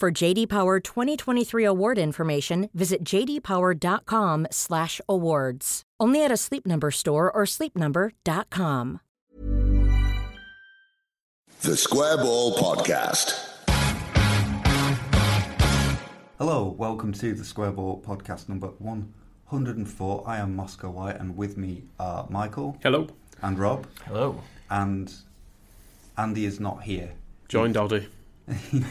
For JD Power 2023 award information, visit jdpower.com/awards. Only at a Sleep Number store or sleepnumber.com. The Square Ball Podcast. Hello, welcome to the Square Ball Podcast number 104. I am Moscow White, and with me are Michael Hello. and Rob, Hello. and Andy is not here. Joined Doddy.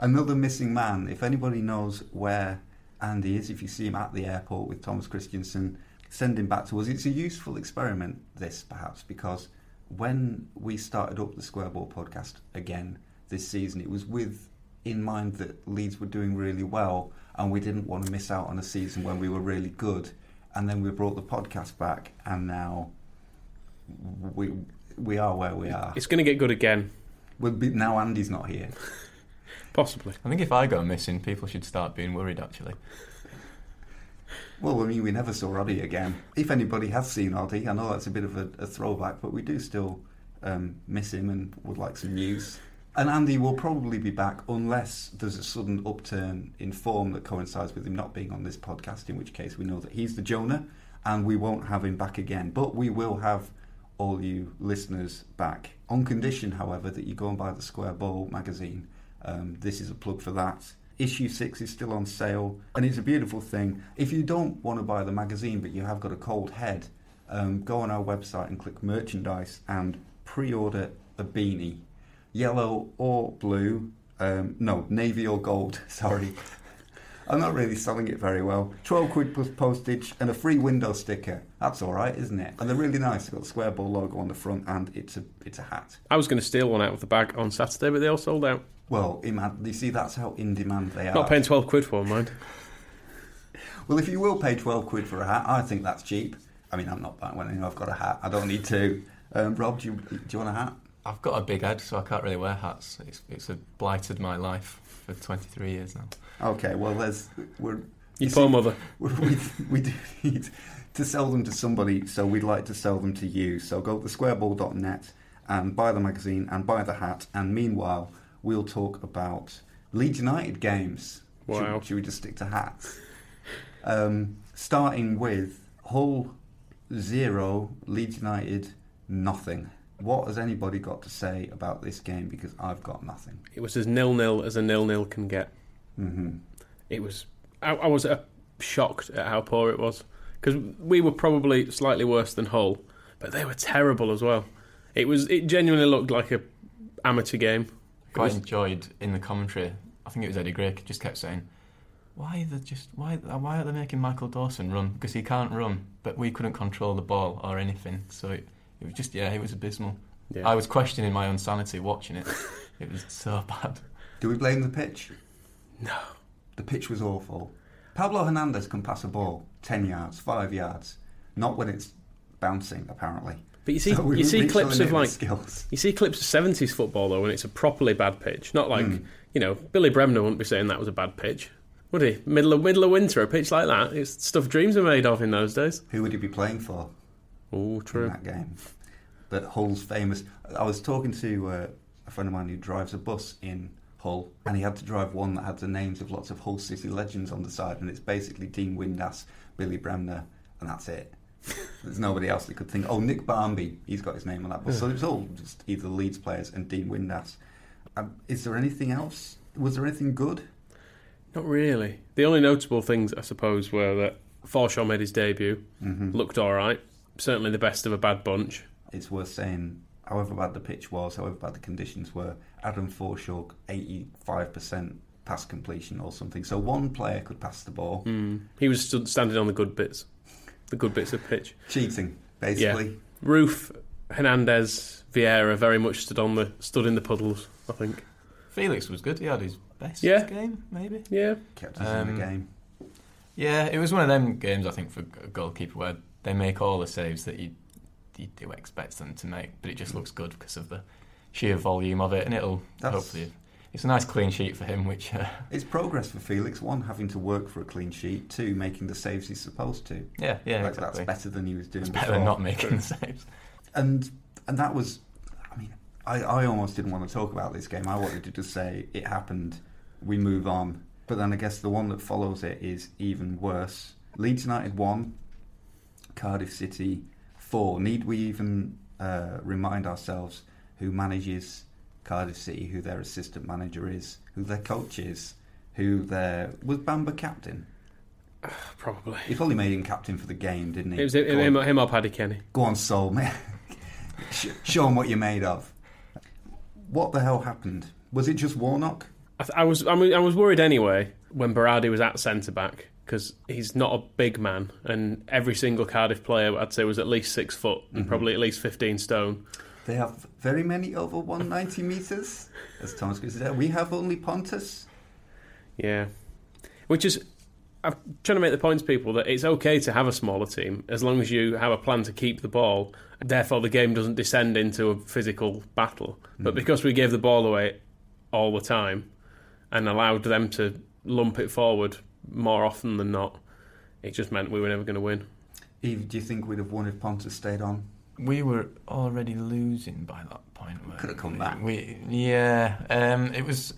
Another missing man. If anybody knows where Andy is, if you see him at the airport with Thomas Christiansen, send him back to us. It's a useful experiment, this perhaps, because when we started up the Square Ball podcast again this season, it was with in mind that Leeds were doing really well and we didn't want to miss out on a season when we were really good. And then we brought the podcast back, and now we we are where we are. It's going to get good again, We'll be, now Andy's not here. possibly. I think if I go missing, people should start being worried. Actually, Well, I mean, we never saw Oddie again. If anybody has seen Oddie, I know that's a bit of a, a throwback, but we do still um, miss him and would like some news. And Andy will probably be back unless there's a sudden upturn in form that coincides with him not being on this podcast, in which case we know that he's the Jonah and we won't have him back again. But we will have all you listeners back. On condition, however, that you go and buy the Square Ball magazine. Um, this is a plug for that. Issue 6 is still on sale, and it's a beautiful thing. If you don't want to buy the magazine but you have got a cold head, um, go on our website and click merchandise and pre order a beanie. Yellow or blue, um, no, navy or gold, sorry. I'm not really selling it very well. 12 quid plus postage and a free window sticker. That's alright, isn't it? And they're really nice. They've got the Square Ball logo on the front and it's a, it's a hat. I was going to steal one out of the bag on Saturday, but they all sold out. Well, in, you see, that's how in demand they are. Not paying 12 quid for one, mind. Well, if you will pay 12 quid for a hat, I think that's cheap. I mean, I'm not buying one, you know, I've got a hat. I don't need to. Um, Rob, do you, do you want a hat? I've got a big head, so I can't really wear hats. It's it's a blighted my life for 23 years now. Okay, well, there's. We're, You see, poor mother. we, we, we do need to sell them to somebody, so we'd like to sell them to you. So go to squareball.net and buy the magazine and buy the hat. And meanwhile, we'll talk about Leeds United games. Should- Wow. Should, we just stick to hats? Um, starting with Hull zero, Leeds United nothing. What has anybody got to say about this game? Because I've got nothing. It was as nil nil as a nil nil can get. hmm It was. I, I was uh, shocked at how poor it was because we were probably slightly worse than Hull, but they were terrible as well. It was. It genuinely looked like a amateur game. It Quite was- enjoyed in the commentary. I think it was Eddie Gray just kept saying, "Why are they just why why are they making Michael Dawson run? Because he can't run, but we couldn't control the ball or anything. So it, it was just yeah, it was abysmal. yeah. I was questioning my own sanity watching it. it was so bad. Do we blame the pitch? No. The pitch was awful. Pablo Hernandez can pass a ball 10 yards, 5 yards. Not when it's bouncing, apparently. But you see, So you see clips of like skills. You see clips of seventies football though, when it's a properly bad pitch. Not like Mm. you know, Billy Bremner wouldn't be saying that was a bad pitch, would he? Middle of middle of winter, a pitch like that, it's stuff dreams are made of in those days. Who would he be playing for Oh, true that game? But Hull's famous. I was talking to uh, a friend of mine who drives a bus in Hull, and he had to drive one that had the names of lots of Hull City legends on the side, and it's basically Dean Windass, Billy Bremner, and that's it. There's nobody else that could think. Oh, Nick Barmby, he's got his name on that. So it was all just either Leeds players and Dean Windass. Um, is there anything else? Was there anything good? Not really. The only notable things, I suppose, were that Forshaw made his debut, Mm-hmm. looked all right. Certainly the best of a bad bunch. It's worth saying, however bad the pitch was, however bad the conditions were, Adam Forshaw, 85% pass completion or something. So one player could pass the ball. Mm. He was standing on the good bits, the good bits of pitch. Cheating, basically. Yeah. Roofe, Hernandez, Vieira very much stood on the stood in the puddles. I think. Felix was good. He had his best Yeah. game, maybe. Yeah, Kept us in Um, the game. Yeah, it was one of them games I think for a goalkeeper where they make all the saves that you you do expect them to make, but it just looks good because of the sheer volume of it, and it'll That's- hopefully it's a nice clean sheet for him, which uh, It's progress for Felix. One, having to work for a clean sheet. Two, making the saves he's supposed to. yeah, yeah, like, exactly. That's better than he was doing It's before. better than not making the saves. and and that was, I mean, I, I almost didn't want to talk about this game. I wanted to just say it happened, we move on. But then I guess the one that follows it is even worse. Leeds United won, Cardiff City four. Need we even uh, remind ourselves who manages Cardiff City, who their assistant manager is, who their coach is, who their was Bamba captain? probably. He probably made him captain for the game, didn't he? It was him, on. him or Paddy Kenny. Go on, Sol, man. Sh- Show 'em what you're made of. What the hell happened? Was it just Warnock? I, th- I was I, mean, I was worried anyway when Berardi was at centre back because he's not a big man, and every single Cardiff player I'd say was at least six foot and mm-hmm. probably at least fifteen stone. They have very many over 190 metres, as Thomas say. We have only Pontus. Yeah, which is I'm trying to make the point to people that it's okay to have a smaller team as long as you have a plan to keep the ball. Therefore, the game doesn't descend into a physical battle. But mm. because we gave the ball away all the time and allowed them to lump it forward more often than not, it just meant we were never going to win. Eve, do you think we'd have won if Pontus stayed on? We were already losing by that point. Could have come we? back. We, yeah, um, it was.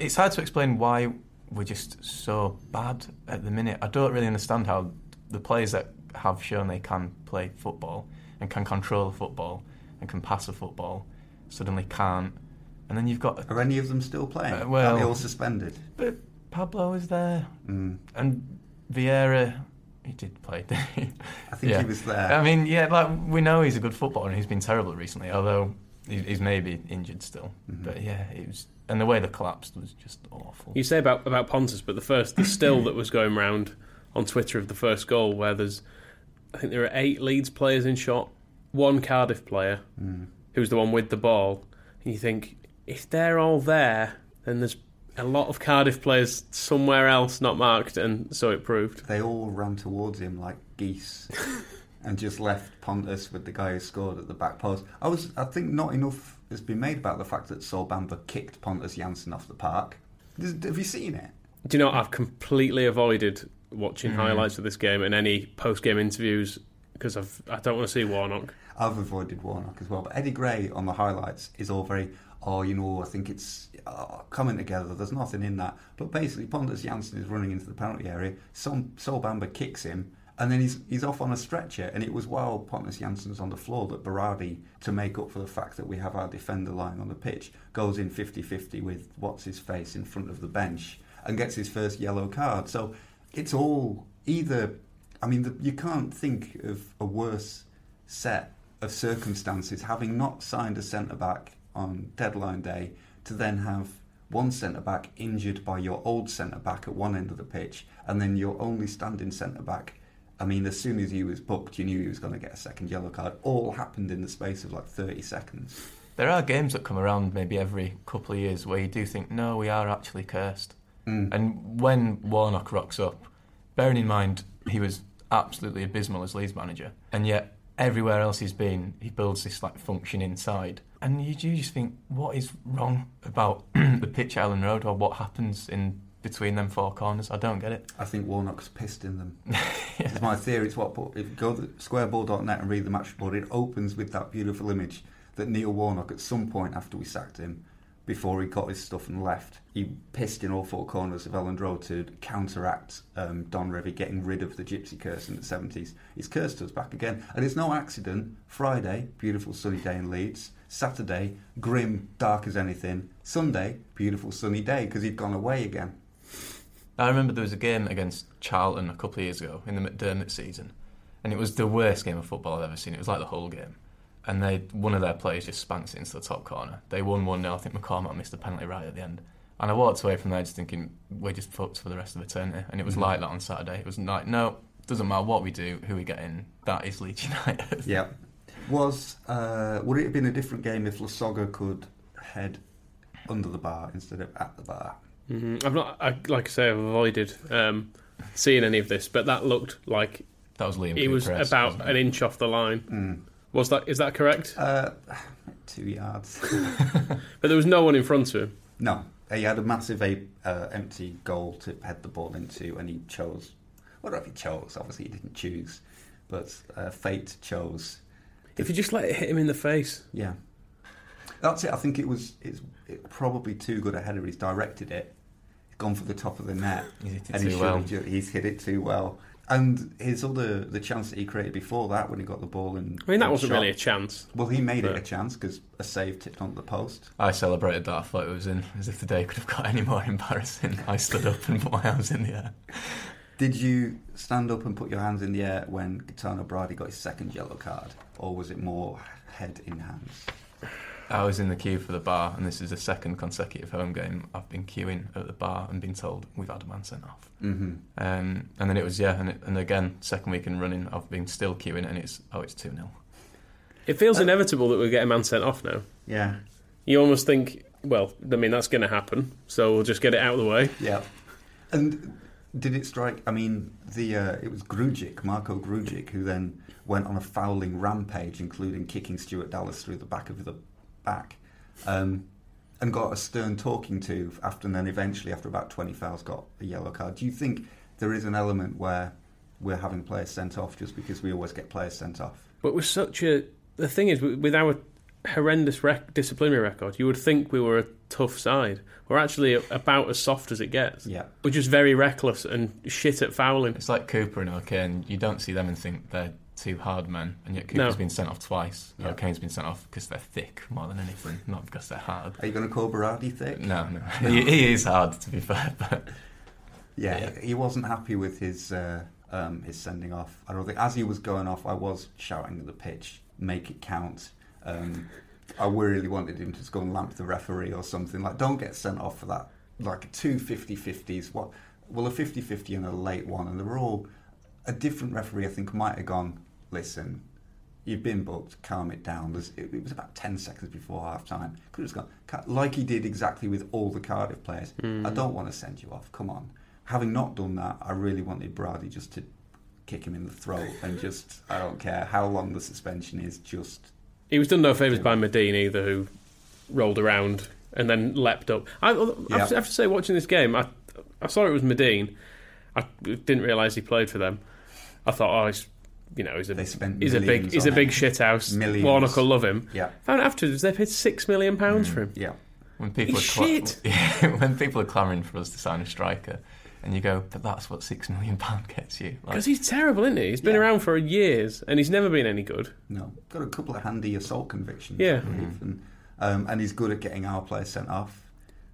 It's hard to explain why we're just so bad at the minute. I don't really understand how the players that have shown they can play football and can control football and can pass a football suddenly can't. And then you've got. Are any of them still playing? Uh, well- Are they all suspended? But Pablo is there, Mm. and Vieira. He did play. didn't he? I think Yeah. he was there. I mean, yeah, like we know he's a good footballer and he's been terrible recently, although he's, he's maybe injured still. Mm-hmm. But yeah, it was, and the way they collapsed was just awful. You say about about Pontus, but the first the still that was going round on Twitter of the first goal, where there's I think there are eight Leeds players in shot, one Cardiff player Mm. who's the one with the ball, and you think if they're all there, then there's a lot of Cardiff players somewhere else not marked, and so it proved. They all ran towards him like geese and just left Pontus with the guy who scored at the back post. I was, I think, not enough has been made about the fact that Sol Bamba kicked Pontus Jansson off the park. Have you seen it? Do you know I've completely avoided watching Mm. highlights of this game and any post game interviews because I've I don't want to see Warnock. I've avoided Warnock as well, but Eddie Gray on the highlights is all very, oh, you know, I think it's oh, coming together. There's nothing in that. But basically, Pontus Jansson is running into the penalty area. Sol, Sol Bamba kicks him, and then he's he's off on a stretcher. And it was while Pontus Jansson's on the floor that Berardi, to make up for the fact that we have our defender lying on the pitch, goes in 50-50 with what's his face in front of the bench and gets his first yellow card. So it's all either. I mean, the, you can't think of a worse set of circumstances, having not signed a centre back on deadline day, to then have one centre back injured by your old centre back at one end of the pitch, and then your only standing centre back. I mean, as soon as he was booked, you knew he was going to get a second yellow card. All happened in the space of like 30 seconds. There are games that come around maybe every couple of years where you do think, no, we are actually cursed. Mm. And when Warnock rocks up, bearing in mind he was absolutely abysmal as Leeds manager, and yet everywhere else he's been, he builds this like function inside. And you do just think, what is wrong about the pitch at Elland Road, or what happens in between them four corners? I don't get it. I think Warnock's pissed in them. It's my theory. It's what if you go to squareball.net and read the match report, it opens with that beautiful image that Neil Warnock, at some point after we sacked him, before he got his stuff and left, he pissed in all four corners of Elland Road to counteract um, Don Revie getting rid of the gypsy curse in the 70s. He's cursed us back again. And it's no accident. Friday, beautiful sunny day in Leeds. Saturday, grim, dark as anything. Sunday, beautiful sunny day because he'd gone away again. I remember there was a game against Charlton a couple of years ago in the McDermott season, and it was the worst game of football I've ever seen. It was like the whole game. And they one of their players just spanks it into the top corner. They won 1 0. I think McCormack missed a penalty right at the end. And I walked away from there just thinking, we're just fucked for the rest of eternity. And it was mm. like that on Saturday. It was like, no, doesn't matter what we do, who we get in, that is Leeds United. Yeah. Was uh, would it have been a different game if Lasogga could head under the bar instead of at the bar? hmm I've not, I, like I say, I've avoided um, seeing any of this, but that looked like That was Liam it was Cooper-esque, about wasn't an inch off the line. Was that is that correct? Uh, two yards. But there was no one in front of him. no, he had a massive uh, empty goal to head the ball into, and he chose. What if he chose? Obviously, he didn't choose, but uh, fate chose. If you just let it hit him in the face, Yeah, that's it. I think it was it's it, probably too good a header. He's directed it, he's gone for the top of the net, He's hit it and too he well. have ju- he's hit it too well. And his other the chance that he created before that when he got the ball and I mean that wasn't shot- really a chance. Well, he made it a chance because a save tipped onto the post. I celebrated that. I thought it was in, as if the day could have got any more embarrassing. I stood up and put my arms in the air. Did you stand up and put your hands in the air when Gaetano Berardi got his second yellow card, or was it more head in hands? I was in the queue for the bar, and this is the second consecutive home game I've been queuing at the bar and been told we've had a man sent off. Mm-hmm. Um, and then it was yeah, and, it, and again second week in running I've been still queuing, and it's oh it's two 0 It feels inevitable that we'll get a man sent off now. Yeah, You almost think, well, I mean that's going to happen, so we'll just get it out of the way. yeah. And did it strike? I mean, the uh, it was Grujic, Marko Grujic, who then went on a fouling rampage, including kicking Stuart Dallas through the back of the back, um, and got a stern talking to after, and then eventually, after about twenty fouls, got a yellow card. Do you think there is an element where we're having players sent off just because we always get players sent off? But we're such a. The thing is, with with our horrendous rec- disciplinary record, you would think we were a tough side. We're actually about as soft as it gets. Yeah. We're just very reckless and shit at fouling. It's like Cooper and O'Kane. You don't see them and think they're two hard men, and yet Cooper's No. been sent off twice. Yeah. O'Kane's been sent off because they're thick more than anything, not because they're hard. Are you going to call Berardi thick? No, no, He, he is hard to be fair, but Yeah, Yeah. he wasn't happy with his uh, um, his sending off. I don't think as he was going off, I was shouting at the pitch, "Make it count." Um, I really wanted him to just go and lamp the referee or something. Like, don't get sent off for that. Like two 50-50s. What? Well, a 50-50 and a late one, and they were all a different referee. I think might have gone. Listen, you've been booked. Calm it down. It, was about ten seconds before half time. Could have just gone like he did exactly with all the Cardiff players. I don't want to send you off. Come on. Having not done that, I really wanted Berardi just to kick him in the throat and just I don't care how long the suspension is. Just He was done no favours by Madine either, who rolled around and then leapt up. I, I Yeah. have to- I have to say, watching this game, I, I saw it was Madine. I didn't realise he played for them. I thought, oh, he's, you know, he's a he's a big he's a big shit house. Millions. Warnock will love him. yeah, Found out afterwards they paid six million pounds mm. for him. yeah. when people He's are cla- shit. When people are clamouring for us to sign a striker, and you go, but that's what six million pound gets you. Like, Because he's terrible, isn't he? He's been Yeah. around for years and he's never been any good. No, got a couple of handy assault convictions. Yeah. I believe, and, um, and he's good at getting our players sent off.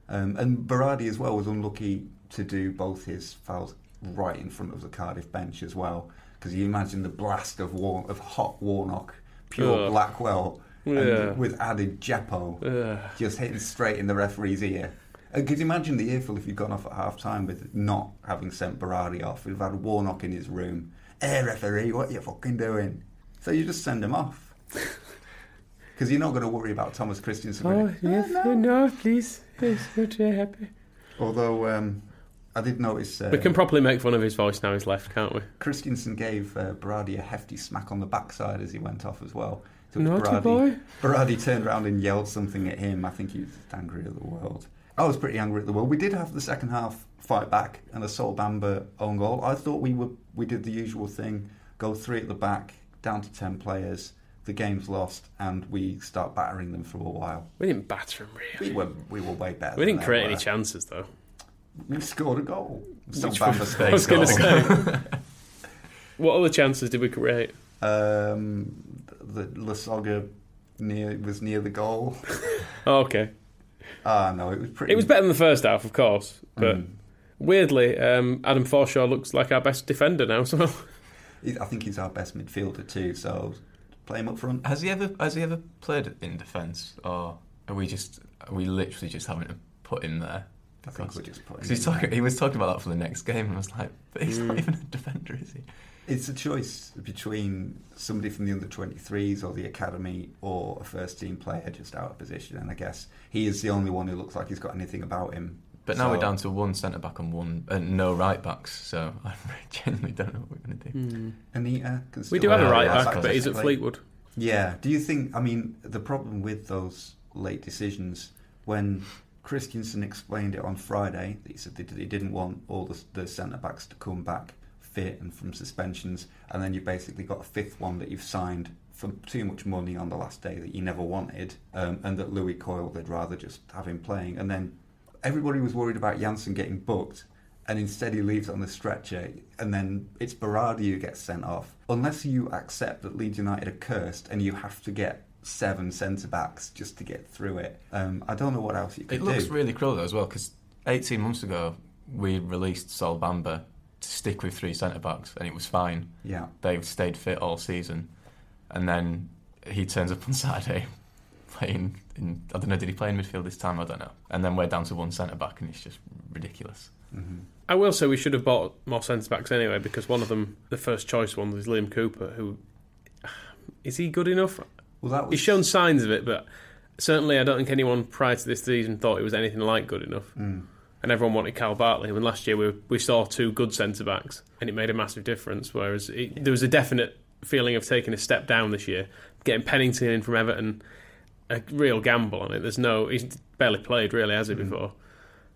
Um, and Berardi as well was unlucky to do both his fouls right in front of the Cardiff bench as well. Because you imagine the blast of war- of hot Warnock, pure Ugh. Blackwell, Yeah. and with added Jeppo, Ugh. just hitting straight in the referee's ear. And could you imagine the earful if you'd gone off at half time with not having sent Berardi off? We'd have had Warnock in his room. Hey, referee, what are you fucking doing? So you just send him off. Because you're not going to worry about Thomas Christiansen. Oh, really. yes, no. please. Yes, not very happy. Although um, I did notice uh, We can properly make fun of his voice now he's left, can't we? Christiansen gave uh, Berardi a hefty smack on the backside as he went off as well. To Naughty Berardi, boy. Berardi turned around and yelled something at him. I think he was just angry at the world. I was pretty angry at the world. We did have the second half fight back and a Sol Bamba own goal. I thought we were we did the usual thing: go three at the back, down to ten players. The game's lost, and we start battering them for a while. We didn't batter them really. We were we were way better. We didn't create any chances, though. We scored a goal. Sol Bamba scored I was going to say. what other chances did we create? Um, the Lasogga near was near the goal. Oh, okay. Ah, no, it was pretty. It was better than the first half, of course, but Mm. Weirdly, um, Adam Forshaw looks like our best defender now. So I think he's our best midfielder too. So play him up front. Has he ever has he ever played in defence, or are we just are we literally just having to put him there? I think we're just putting. He's talking, he was talking about that for the next game, and I was like, but he's not mm. even a defender, is he? It's a choice between somebody from the under 23s or the academy or a first team player just out of position. And I guess he is the only one who looks like he's got anything about him. But now So- we're down to one centre back and one and no right backs, so I genuinely don't know what we're going to do. Hmm. Anita uh, can we do have a right yeah, back, but he's at. Fleetwood. Yeah. Do you think? I mean, the problem with those late decisions when Christiansen explained it on Friday, that he said that he didn't want all the, the centre backs to come back fit and from suspensions, and then you basically got a fifth one that you've signed for too much money on the last day that you never wanted, um, and that Lewie Coyle they'd rather just have him playing, and then everybody was worried about Jansson getting booked. And instead, he leaves on the stretcher, and then it's Berardi who gets sent off. Unless you accept that Leeds United are cursed, and you have to get seven centre backs just to get through it. Um, I don't know what else you could It looks do. really cruel though as well because 18 months ago we released Sol Bamba to stick with three centre backs and it was fine. yeah, They stayed fit all season, and then he turns up on Saturday playing in I don't know did he play in midfield this time I don't know. And then we're down to one centre back and it's just ridiculous. I will say we should have bought more centre backs anyway because one of them, the first choice one, was Liam Cooper. Who is he good enough? Well, that was He's shown signs of it, but certainly I don't think anyone prior to this season thought he was anything like good enough. Mm. And everyone wanted Kyle Bartley. When last year we we saw two good centre backs, and it made a massive difference. Whereas it, there was a definite feeling of taking a step down this year, getting Pennington in from Everton, a real gamble on it. There's no he's barely played really, has he before?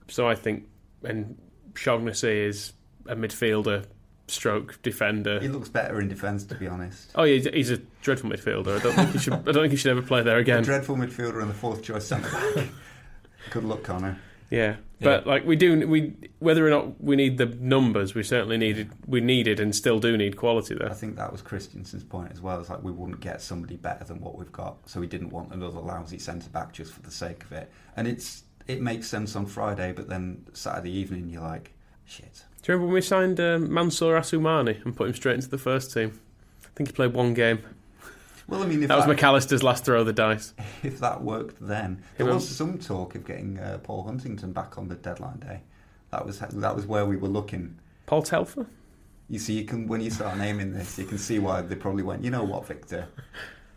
So I think and Shaughnessy is a midfielder, stroke defender. He looks better in defence, to be honest. Oh yeah, he's- he's a dreadful midfielder. I don't think he should. I don't think he should ever play there again. A again. dreadful midfielder and the fourth choice centre back. Good luck, Conor. Yeah, but like we do, we whether or not we need the numbers, we certainly needed, we needed, and still do need quality there. I think that was Christiansen's point as well. It's like we wouldn't get somebody better than what we've got, so we didn't want another lousy centre back just for the sake of it. And it's it makes sense on Friday, but then Saturday evening you're like, shit. Do you remember when we signed um, Mansour Assoumani and put him straight into the first team? I think he played one game. Well, I mean, if That was that, McAllister's last throw of the dice. if that worked then, there was some talk of getting uh, Paul Huntington back on the deadline day. That was that was where we were looking. Paul Telfer. You see, you can when you start naming this, you can see why they probably went. You know what, Victor?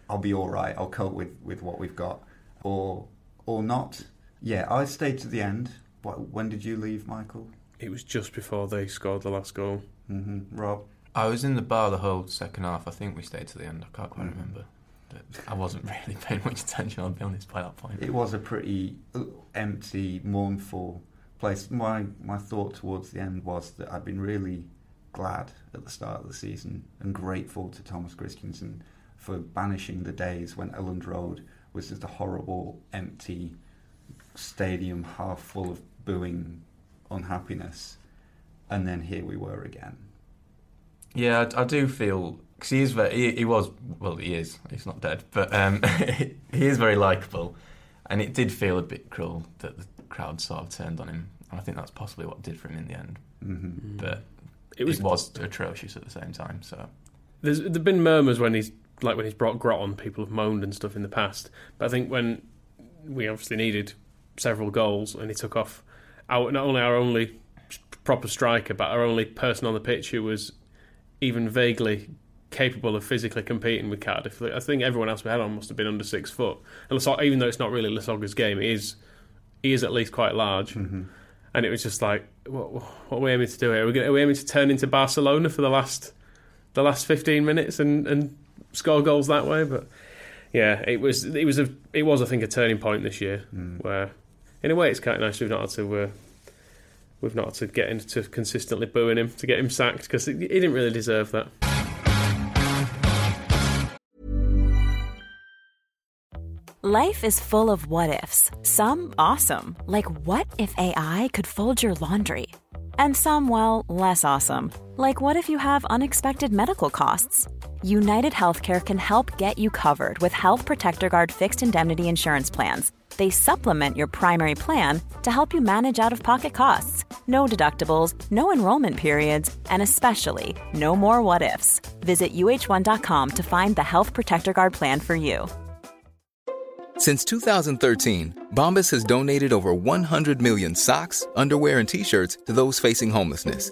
I'll be all right. I'll cope with, with what we've got, or or not. Yeah, I stayed to the end. What, when did you leave, Michael? It was just before they scored the last goal. hmm Rob. I was in the bar the whole second half. I think we stayed to the end. I can't quite Mm. remember. But I wasn't really paying much attention. I'll be honest by that point. It was a pretty uh, empty, mournful place. My my thought towards the end was that I'd been really glad at the start of the season and grateful to Thomas Christiansen for banishing the days when Elland Road was just a horrible, empty stadium, half full of booing unhappiness. And then here we were again. Yeah, I, I do feel because he is very. He, he was well. He is. He's not dead, but um, he is very likable, and it did feel a bit cruel that the crowd sort of turned on him. And I think that's possibly what did for him in the end. hmm But It was. it was atrocious at the same time. So There's there've been murmurs when he's like when he's brought Grot on. People have moaned and stuff in the past, but I think when we obviously needed several goals and he took off our not only our only proper striker, but our only person on the pitch who was even vaguely capable of physically competing with Cardiff. I think everyone else we had on must have been under six foot. And Lasog- even though it's not really Lasogga's game, it is he is at least quite large. hmm And it was just like, what, what are we aiming to do here? Are we, gonna, are we aiming to turn into Barcelona for the last the last fifteen minutes and, and score goals that way? But yeah, it was it was a it was I think a turning point this year Mm. where, in a way, it's kind of nice we've not had to uh, we've not had to get into consistently booing him to get him sacked because he, didn't really deserve that. Life is full of what ifs. Some awesome, like what if AI could fold your laundry? And some, well, less awesome, like what if you have unexpected medical costs? United Healthcare can help get you covered with Health Protector Guard fixed indemnity insurance plans. They supplement your primary plan to help you manage out of pocket costs. no deductibles, no enrollment periods, and especially no more what ifs. Visit uh1.com to find the Health Protector Guard plan for you. Since 2013, Bombas has donated over 100 million socks, underwear, and t shirts to those facing homelessness.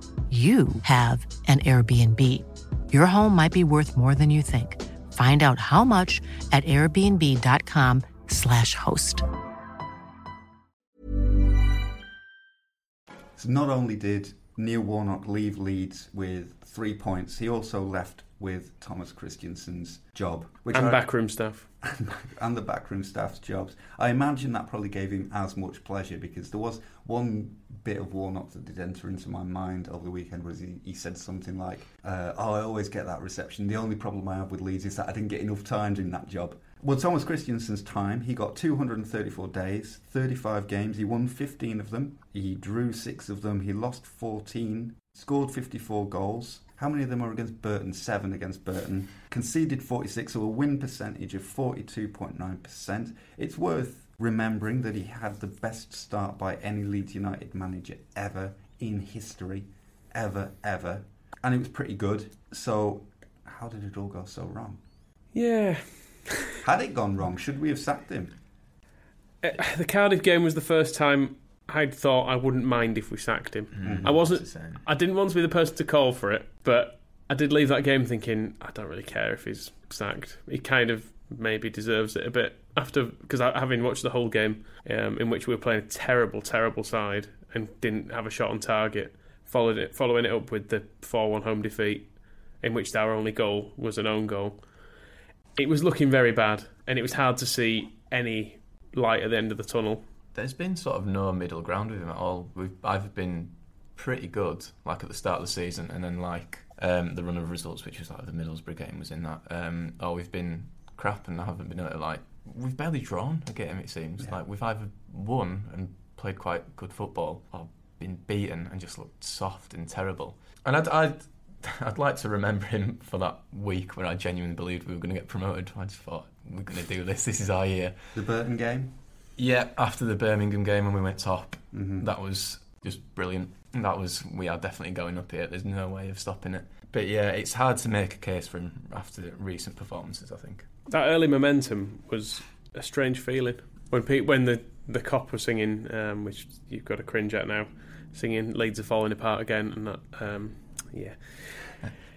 you have an Airbnb. Your home might be worth more than you think. Find out how much at airbnb.com/slash host. So not only did Neil Warnock leave Leeds with three points, he also left with Thomas Christiansen's job. Which and I- backroom staff. and the backroom staff's jobs. I imagine that probably gave him as much pleasure because there was one bit of Warnock that did enter into my mind over the weekend was he, he said something like, uh, "Oh, I always get that reception. The only problem I have with Leeds is that I didn't get enough time in that job." Well, Thomas Christiansen's time, he got 234 days, 35 games. He won 15 of them. He drew six of them. He lost 14, scored 54 goals. How many of them are against Burton? Seven against Burton. Conceded 46, so a win percentage of 42.9%. It's worth remembering that he had the best start by any Leeds United manager ever in history. Ever, ever. And it was pretty good. So, how did it all go so wrong? Yeah. Had it gone wrong, should we have sacked him? Uh, The Cardiff game was the first time I'd thought I wouldn't mind if we sacked him. Mm-hmm. I wasn't. That's the same. I didn't want to be the person to call for it, but I did leave that game thinking I don't really care if he's sacked. He kind of maybe deserves it a bit after because having watched the whole game um, in which we were playing a terrible, terrible side and didn't have a shot on target, followed it, following it up with the four-one home defeat in which our only goal was an own goal. It was looking very bad, and it was hard to see any light at the end of the tunnel. There's been sort of no middle ground with him at all. We've either been pretty good, like at the start of the season, and then like um, the run of results, which was like the Middlesbrough game was in that, um, or we've been crap and I haven't been able to like. We've barely drawn a game. It seems like we've either won and played quite good football, or been beaten and just looked soft and terrible. And I'd, I'd I'd like to remember him for that week when I genuinely believed we were going to get promoted. I just thought we're going to do this. This is our year. The Burton game? Yeah, after the Birmingham game when we went top, Mhm. that was just brilliant. That was we are definitely going up here. There's no way of stopping it. But yeah, it's hard to make a case for him after recent performances. I think. That early momentum was a strange feeling when Pete, when the the Kop was singing, um, which you've got to cringe at now, singing "Leeds are falling apart again," and that, um, yeah,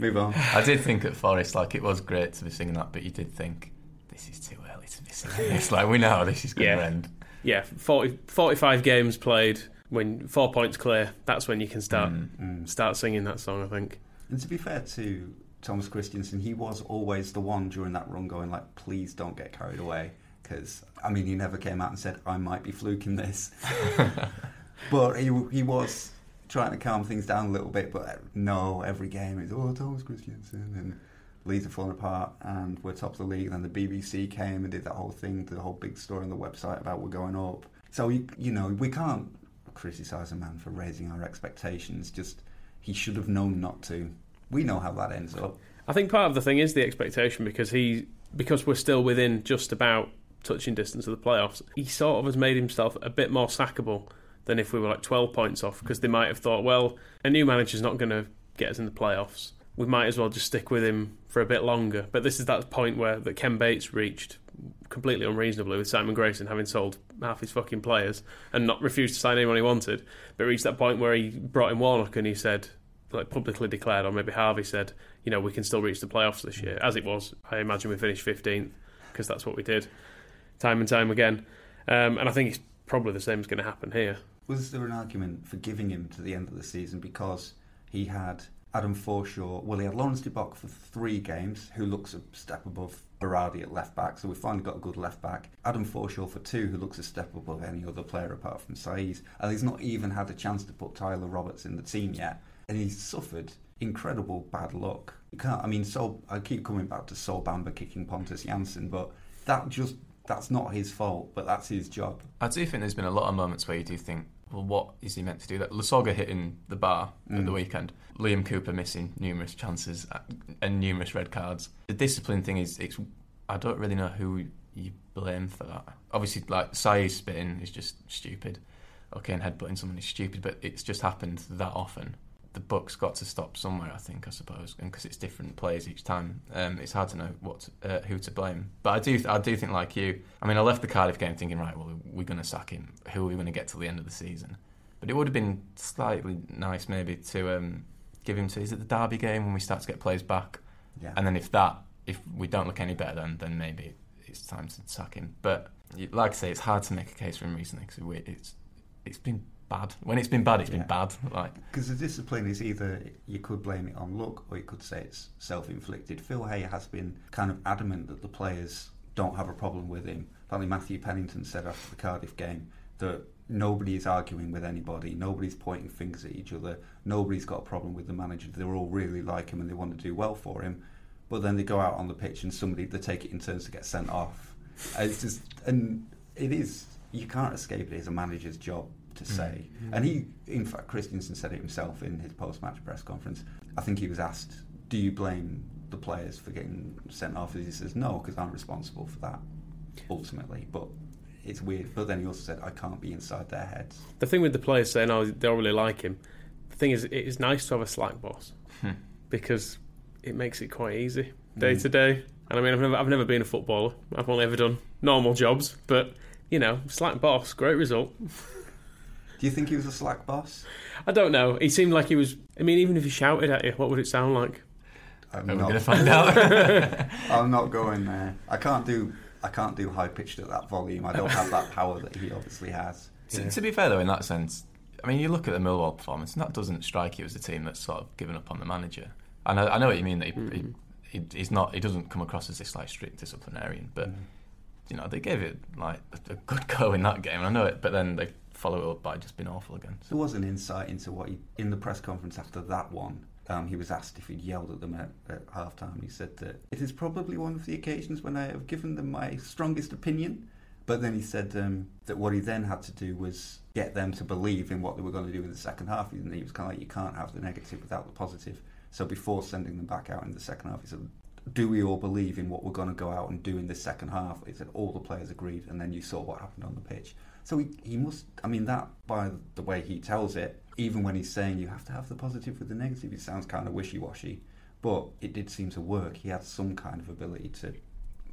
Move on. I did think at Forest like it was great to be singing that, but you did think this is too early to be singing this. Like we know this is going to Yeah. end. yeah. 40, 45 games played, when four points clear, that's when you can start Mm. start singing that song. I think. And to be fair to Thomas Christiansen, he was always the one during that run going like, please don't get carried away. Because, I mean, he never came out and said, I might be fluking this. but he, he was trying to calm things down a little bit. But no, every game is, oh, Thomas Christiansen. And Leeds are falling apart and we're top of the league. And then the BBC came and did that whole thing, the whole big story on the website about we're going up. So, you, you know, we can't criticise a man for raising our expectations. Just, he should have known not to. We know how that ends up. I think part of the thing is the expectation because he because we're still within just about touching distance of the playoffs. He sort of has made himself a bit more sackable than if we were like 12 points off because they might have thought, well, a new manager's not going to get us in the playoffs. We might as well just stick with him for a bit longer. But this is that point where that Ken Bates reached completely unreasonably with Simon Grayson having sold half his fucking players and not refused to sign anyone he wanted. But reached that point where he brought in Warnock and he said, like publicly declared, or maybe Harvey said, you know, we can still reach the playoffs this year. As it was, I imagine we finished 15th because that's what we did, time and time again. Um, and I think it's probably the same is going to happen here. Was there an argument for giving him to the end of the season because he had Adam Forshaw? Well, he had Laurens De Bock for three games, who looks a step above Berardi at left back, so we finally got a good left back. Adam Forshaw for two, who looks a step above any other player apart from Saiz. And he's not even had a chance to put Tyler Roberts in the team yet. And he's suffered incredible bad luck. You can't, I mean, so I keep coming back to Sol Bamba kicking Pontus Jansson, but that just that's not his fault, but that's his job. I do think there's been a lot of moments where you do think, well, what is he meant to do? That Lasogga hitting the bar mm. at the mm. weekend, Liam Cooper missing numerous chances uh, and numerous red cards. The discipline thing is, it's I don't really know who you blame for that. Obviously, like Saiz spitting is just stupid. Okay, and headbutting someone is stupid, but it's just happened that often the book's got to stop somewhere. I think, I suppose, and because it's different players each time, um, it's hard to know what to, uh, who to blame. But I do, I do think like you. I mean, I left the Cardiff game thinking, right, well, we're going to sack him. Who are we going to get till the end of the season? But it would have been slightly nice, maybe, to um, give him to. Is it the Derby game when we start to get players back? Yeah. And then if that, if we don't look any better, then then maybe it's time to sack him. But like I say, it's hard to make a case for him recently because it's it's been bad. When it's been bad, it's yeah. been bad. Like because the discipline is either you could blame it on luck or you could say it's self-inflicted. Phil Hay has been kind of adamant that the players don't have a problem with him. Apparently, Matthew Pennington said after the Cardiff game that nobody is arguing with anybody, nobody's pointing fingers at each other, nobody's got a problem with the manager. They all really like him and they want to do well for him. But then they go out on the pitch and somebody they take it in turns to get sent off. Uh, it's just and it is you can't escape it. It's a manager's job to say. Mm. And he, in fact, Christiansen said it himself in his post-match press conference. I think he was asked, "Do you blame the players for getting sent off?" And he says, "No, because I'm responsible for that ultimately." But it's weird. But then he also said, "I can't be inside their heads." The thing with the players saying, "Oh, they don't really like him," the thing is, it is nice to have a slack boss hmm. because it makes it quite easy day mm. to day. And I mean, I've never, I've never been a footballer. I've only ever done normal jobs, but you know, slack boss, great result. Do you think he was a slack boss? I don't know. He seemed like he was. I mean, even if he shouted at you, what would it sound like? I'm not going to find out. I'm not going there. I can't do. I can't do high pitched at that volume. I don't have that power that he obviously has. To, to, be fair, though, in that sense, I mean, you look at the Millwall performance, and that doesn't strike you as a team that's sort of given up on the manager. I I know what you mean. That he, mm-hmm. he, he's not. He doesn't come across as this like strict disciplinarian, but. Mm. You know, they gave it like a good go in that game. And I know it, but then they follow it up by just being awful again. There was an insight into what he, in the press conference after that one, um, he was asked if he'd yelled at them at, at half time. He said that it is probably one of the occasions when I have given them my strongest opinion. But then he said um, that what he then had to do was get them to believe in what they were going to do in the second half. And he was kind of like, you can't have the negative without the positive. So before sending them back out in the second half, he said, do we all believe in what we're going to go out and do in the second half? He said all the players agreed, and then you saw what happened on the pitch. So he, he must, I mean, that by the way he tells it, even when he's saying you have to have the positive with the negative, it sounds kind of wishy washy. But it did seem to work. He had some kind of ability to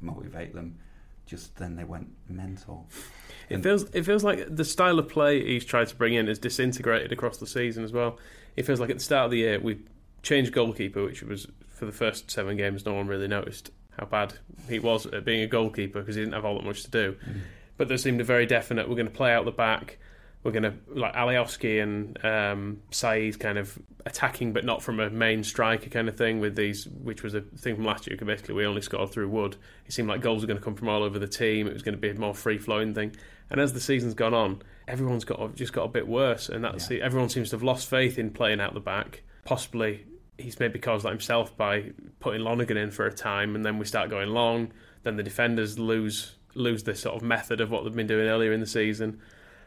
motivate them. Just then they went mental. It feels it feels like the style of play he's tried to bring in is disintegrated across the season as well. It feels like at the start of the year we changed goalkeeper, which was for the first seven games no one really noticed how bad he was at being a goalkeeper because he didn't have all that much to do. Mm but they seemed a very definite. We're going to play out the back. We're going to like Alioski and um, Saiz kind of attacking, but not from a main striker kind of thing. With these, which was a thing from last year. Because basically, we only scored through Wood. It seemed like goals were going to come from all over the team. It was going to be a more free flowing thing. And as the season's gone on, everyone's got just got a bit worse, and that's yeah. everyone seems to have lost faith in playing out the back. Possibly, he's maybe caused that himself by putting Lonergan in for a time, and then we start going long. Then the defenders lose lose this sort of method of what they've been doing earlier in the season.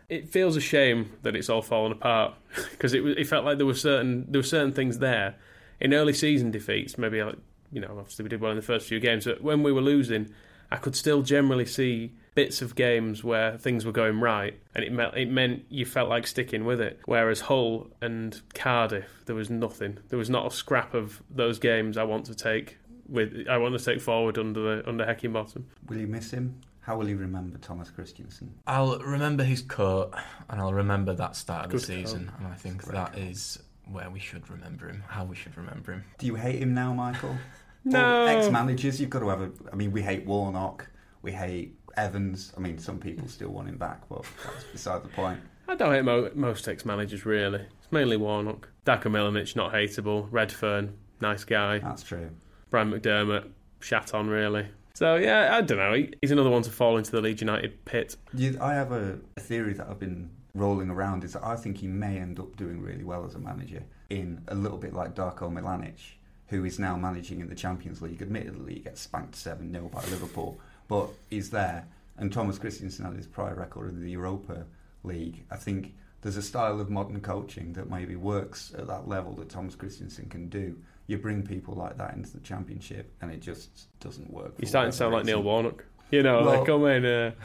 It feels a shame that it's all fallen apart because it it felt like there were certain there were certain things there in early season defeats. Maybe like you know obviously we did well in the first few games, but when we were losing, I could still generally see bits of games where things were going right, and it meant it meant you felt like sticking with it. Whereas Hull and Cardiff, there was nothing. There was not a scrap of those games I want to take with. I want to take forward under the under Heckingbottom. Will you miss him? How will you remember Thomas Christiansen? I'll remember his coat, and I'll remember that start of Good the season, coat. and I think Great that coat. is where we should remember him, how we should remember him. Do you hate him now, Michael? No. Ex managers, you've got to have a. I mean, we hate Warnock, we hate Evans. I mean, some people still want him back, but that's beside the point. I don't hate mo- most ex-managers really. It's mainly Warnock, Darko Milanic, not hateable. Redfearn, nice guy. That's true. Brian McDermott, shat on really. So yeah, I don't know. He- He's another one to fall into the Leeds United pit. I have a, a theory that I've been rolling around is that I think he may end up doing really well as a manager in a little bit like Darko Milanic, who is now managing in the Champions League. Admittedly, he gets spanked 7 0 by Liverpool, but he's there. And Thomas Christiansen had his prior record in the Europa League. I think there's a style of modern coaching that maybe works at that level that Thomas Christiansen can do. You bring people like that into the Championship, and it just doesn't work. You're starting to sound like Neil. Warnock. You know, Well- like come in. Uh,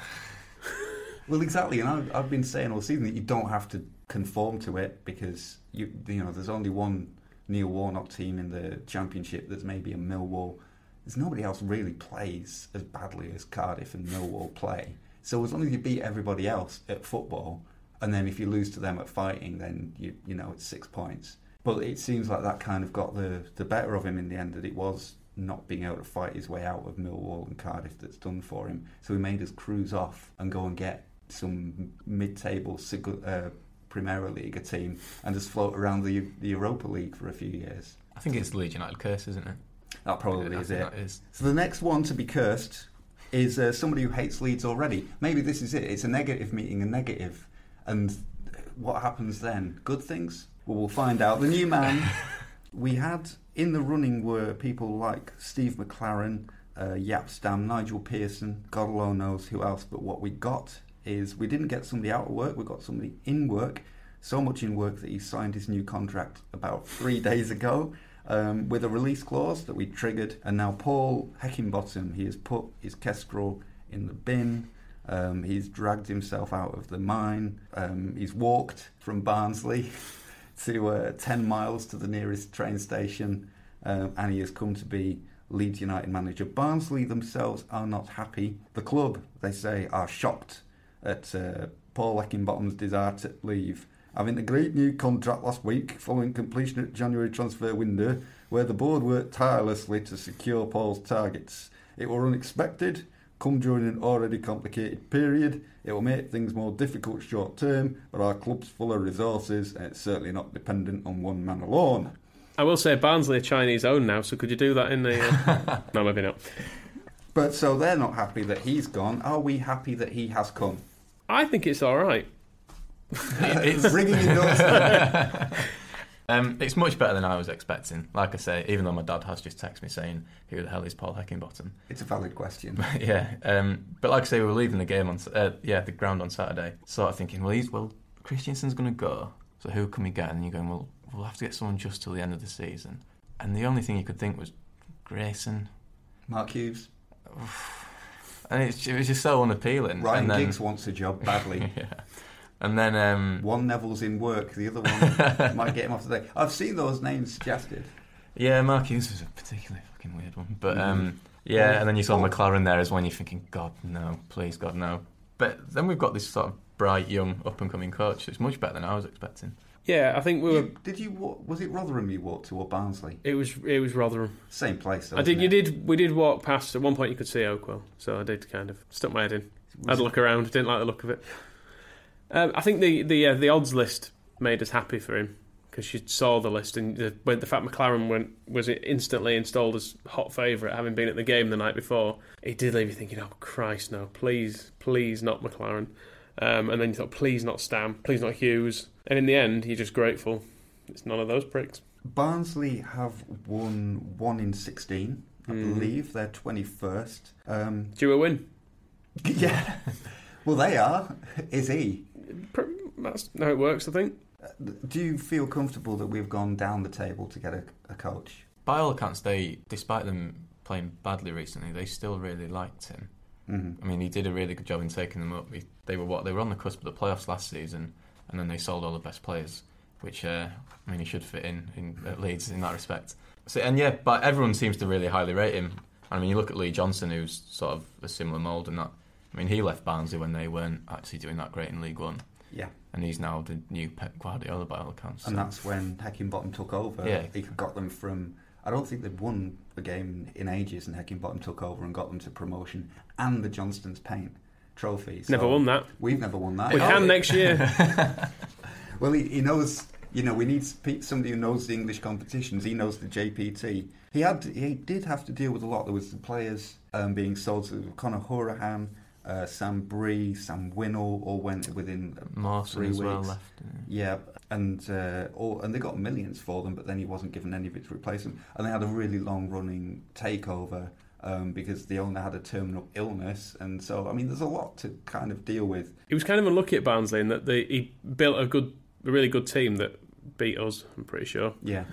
Well, exactly, and I've, I've been saying all season that you don't have to conform to it because you you know there's only one Neil Warnock team in the championship. that's maybe a Millwall. There's nobody else really plays as badly as Cardiff and Millwall play. So as long as you beat everybody else at football, and then if you lose to them at fighting, then you you know it's six points. But it seems like that kind of got the the better of him in the end. That it was not being able to fight his way out of Millwall and Cardiff that's done for him. So he made us cruise off and go and get some mid-table Sig- uh, Primera League team and just float around the, the Europa League for a few years. I think it's the Leeds United curse, isn't it? That probably is it. is. So the next one to be cursed is uh, somebody who hates Leeds already. Maybe this is it. It's a negative meeting a negative, and what happens then? Good things? Well, we'll find out. The new man we had in the running were people like Steve McClaren, uh, Jaap Stam, Nigel Pearson. God alone knows who else. But what we got is we didn't get somebody out of work. We got somebody in work. So much in work that he signed his new contract about three days ago um, with a release clause that we triggered. And now Paul Heckingbottom, he has put his Kestrel in the bin. Um, he's dragged himself out of the mine. Um, he's walked from Barnsley to uh, 10 miles to the nearest train station. Um, and he has come to be Leeds United manager. Barnsley themselves are not happy. The club, they say, are shocked at uh, Paul Heckingbottom's desire to leave. Having a great new contract last week following completion of January transfer window, where the board worked tirelessly to secure Paul's targets. It were unexpected, come during an already complicated period. It will make things more difficult short term, but our club's full of resources and it's certainly not dependent on one man alone. I will say Barnsley are Chinese owned now, so could you do that in the? Uh... no, maybe not. But so they're not happy that he's gone. Are we happy that he has come? I think it's all right. It's, Ringing endorsement. um, it's much better than I was expecting. Like I say, even though my dad has just texted me saying, "Who the hell is Paul Heckingbottom?" it's a valid question. yeah, um, but like I say, we were leaving the game on uh, yeah the ground on Saturday. Sort of thinking, well, he's well, Christiansen's going to go, so who can we get? And you're going, well, we'll have to get someone just till the end of the season. And the only thing you could think was Grayson, Mark Hughes. and it's, it was just so unappealing. Ryan and then, Giggs wants a job badly. yeah, and then um, One Neville's in work, the other one might get him off today. I've seen those names suggested. yeah, Mark Hughes was a particularly fucking weird one. But Mhm. um, yeah, and then you saw Oh. McClaren there as well, and you're thinking, God no, please God no. But then we've got this sort of bright young up and coming coach. So it's much better than I was expecting. Yeah, I think we were. You- did you? wa- Was it Rotherham you walked to or Barnsley? It was. It was Rotherham. Same place. Though, I did. isn't You did. We did walk past. At one point, you could see Oakwell, so I did kind of stuck my head in. I had a look around. Didn't like the look of it. Um, I think the the uh, the odds list made us happy for him because you saw the list and the, when the fact McClaren went was instantly installed as hot favourite, having been at the game the night before. It did leave you thinking, "Oh Christ, no! Please, please not McClaren." Um, and then you thought, "Please not Stam. Please not Hughes." And in the end, you're just grateful. It's none of those pricks. Barnsley have won one in sixteen. I Mhm. believe they're twenty first. Um, Due a win. yeah. well, they are. Is he? Pr- That's how it works, I think. Do you feel comfortable that we've gone down the table to get a, a coach? By all accounts, they, despite them playing badly recently, they still really liked him. Mm-hmm. I mean, he did a really good job in taking them up. He, they were what they were on the cusp of the playoffs last season, and then they sold all the best players, which uh, I mean, he should fit in, in at Leeds in that respect. So, and yeah, but everyone seems to really highly rate him. I mean, you look at Lee Johnson, who's sort of a similar mould, and that. I mean, he left Barnsley when they weren't actually doing that great in League One. Yeah. and he's now the new Pep Guardiola by all accounts. And so- that's when Heckingbottom took over. Yeah. He got them from. I don't think they'd won a game in ages, and Heckingbottom took over and got them to promotion and the Johnstone's Paint trophy. So Never won that. We've never won that. We Oh, can next year. Well, he, he knows. You know, we need somebody who knows the English competitions. He knows the JPT. He had. He did have to deal with a lot. There was the players um, being sold. So Conor Hourihane, uh, Sam Bree, Sam Winnall, all went within Mawson three as well weeks. left. Yeah, and uh, all, and they got millions for them, but then he wasn't given any of it to replace them. And they had a really long running takeover um, because the owner had a terminal illness, and so I mean, there's a lot to kind of deal with. He was kind of unlucky at Barnsley in that they, he built a good, a really good team that beat us. I'm pretty sure, Yeah,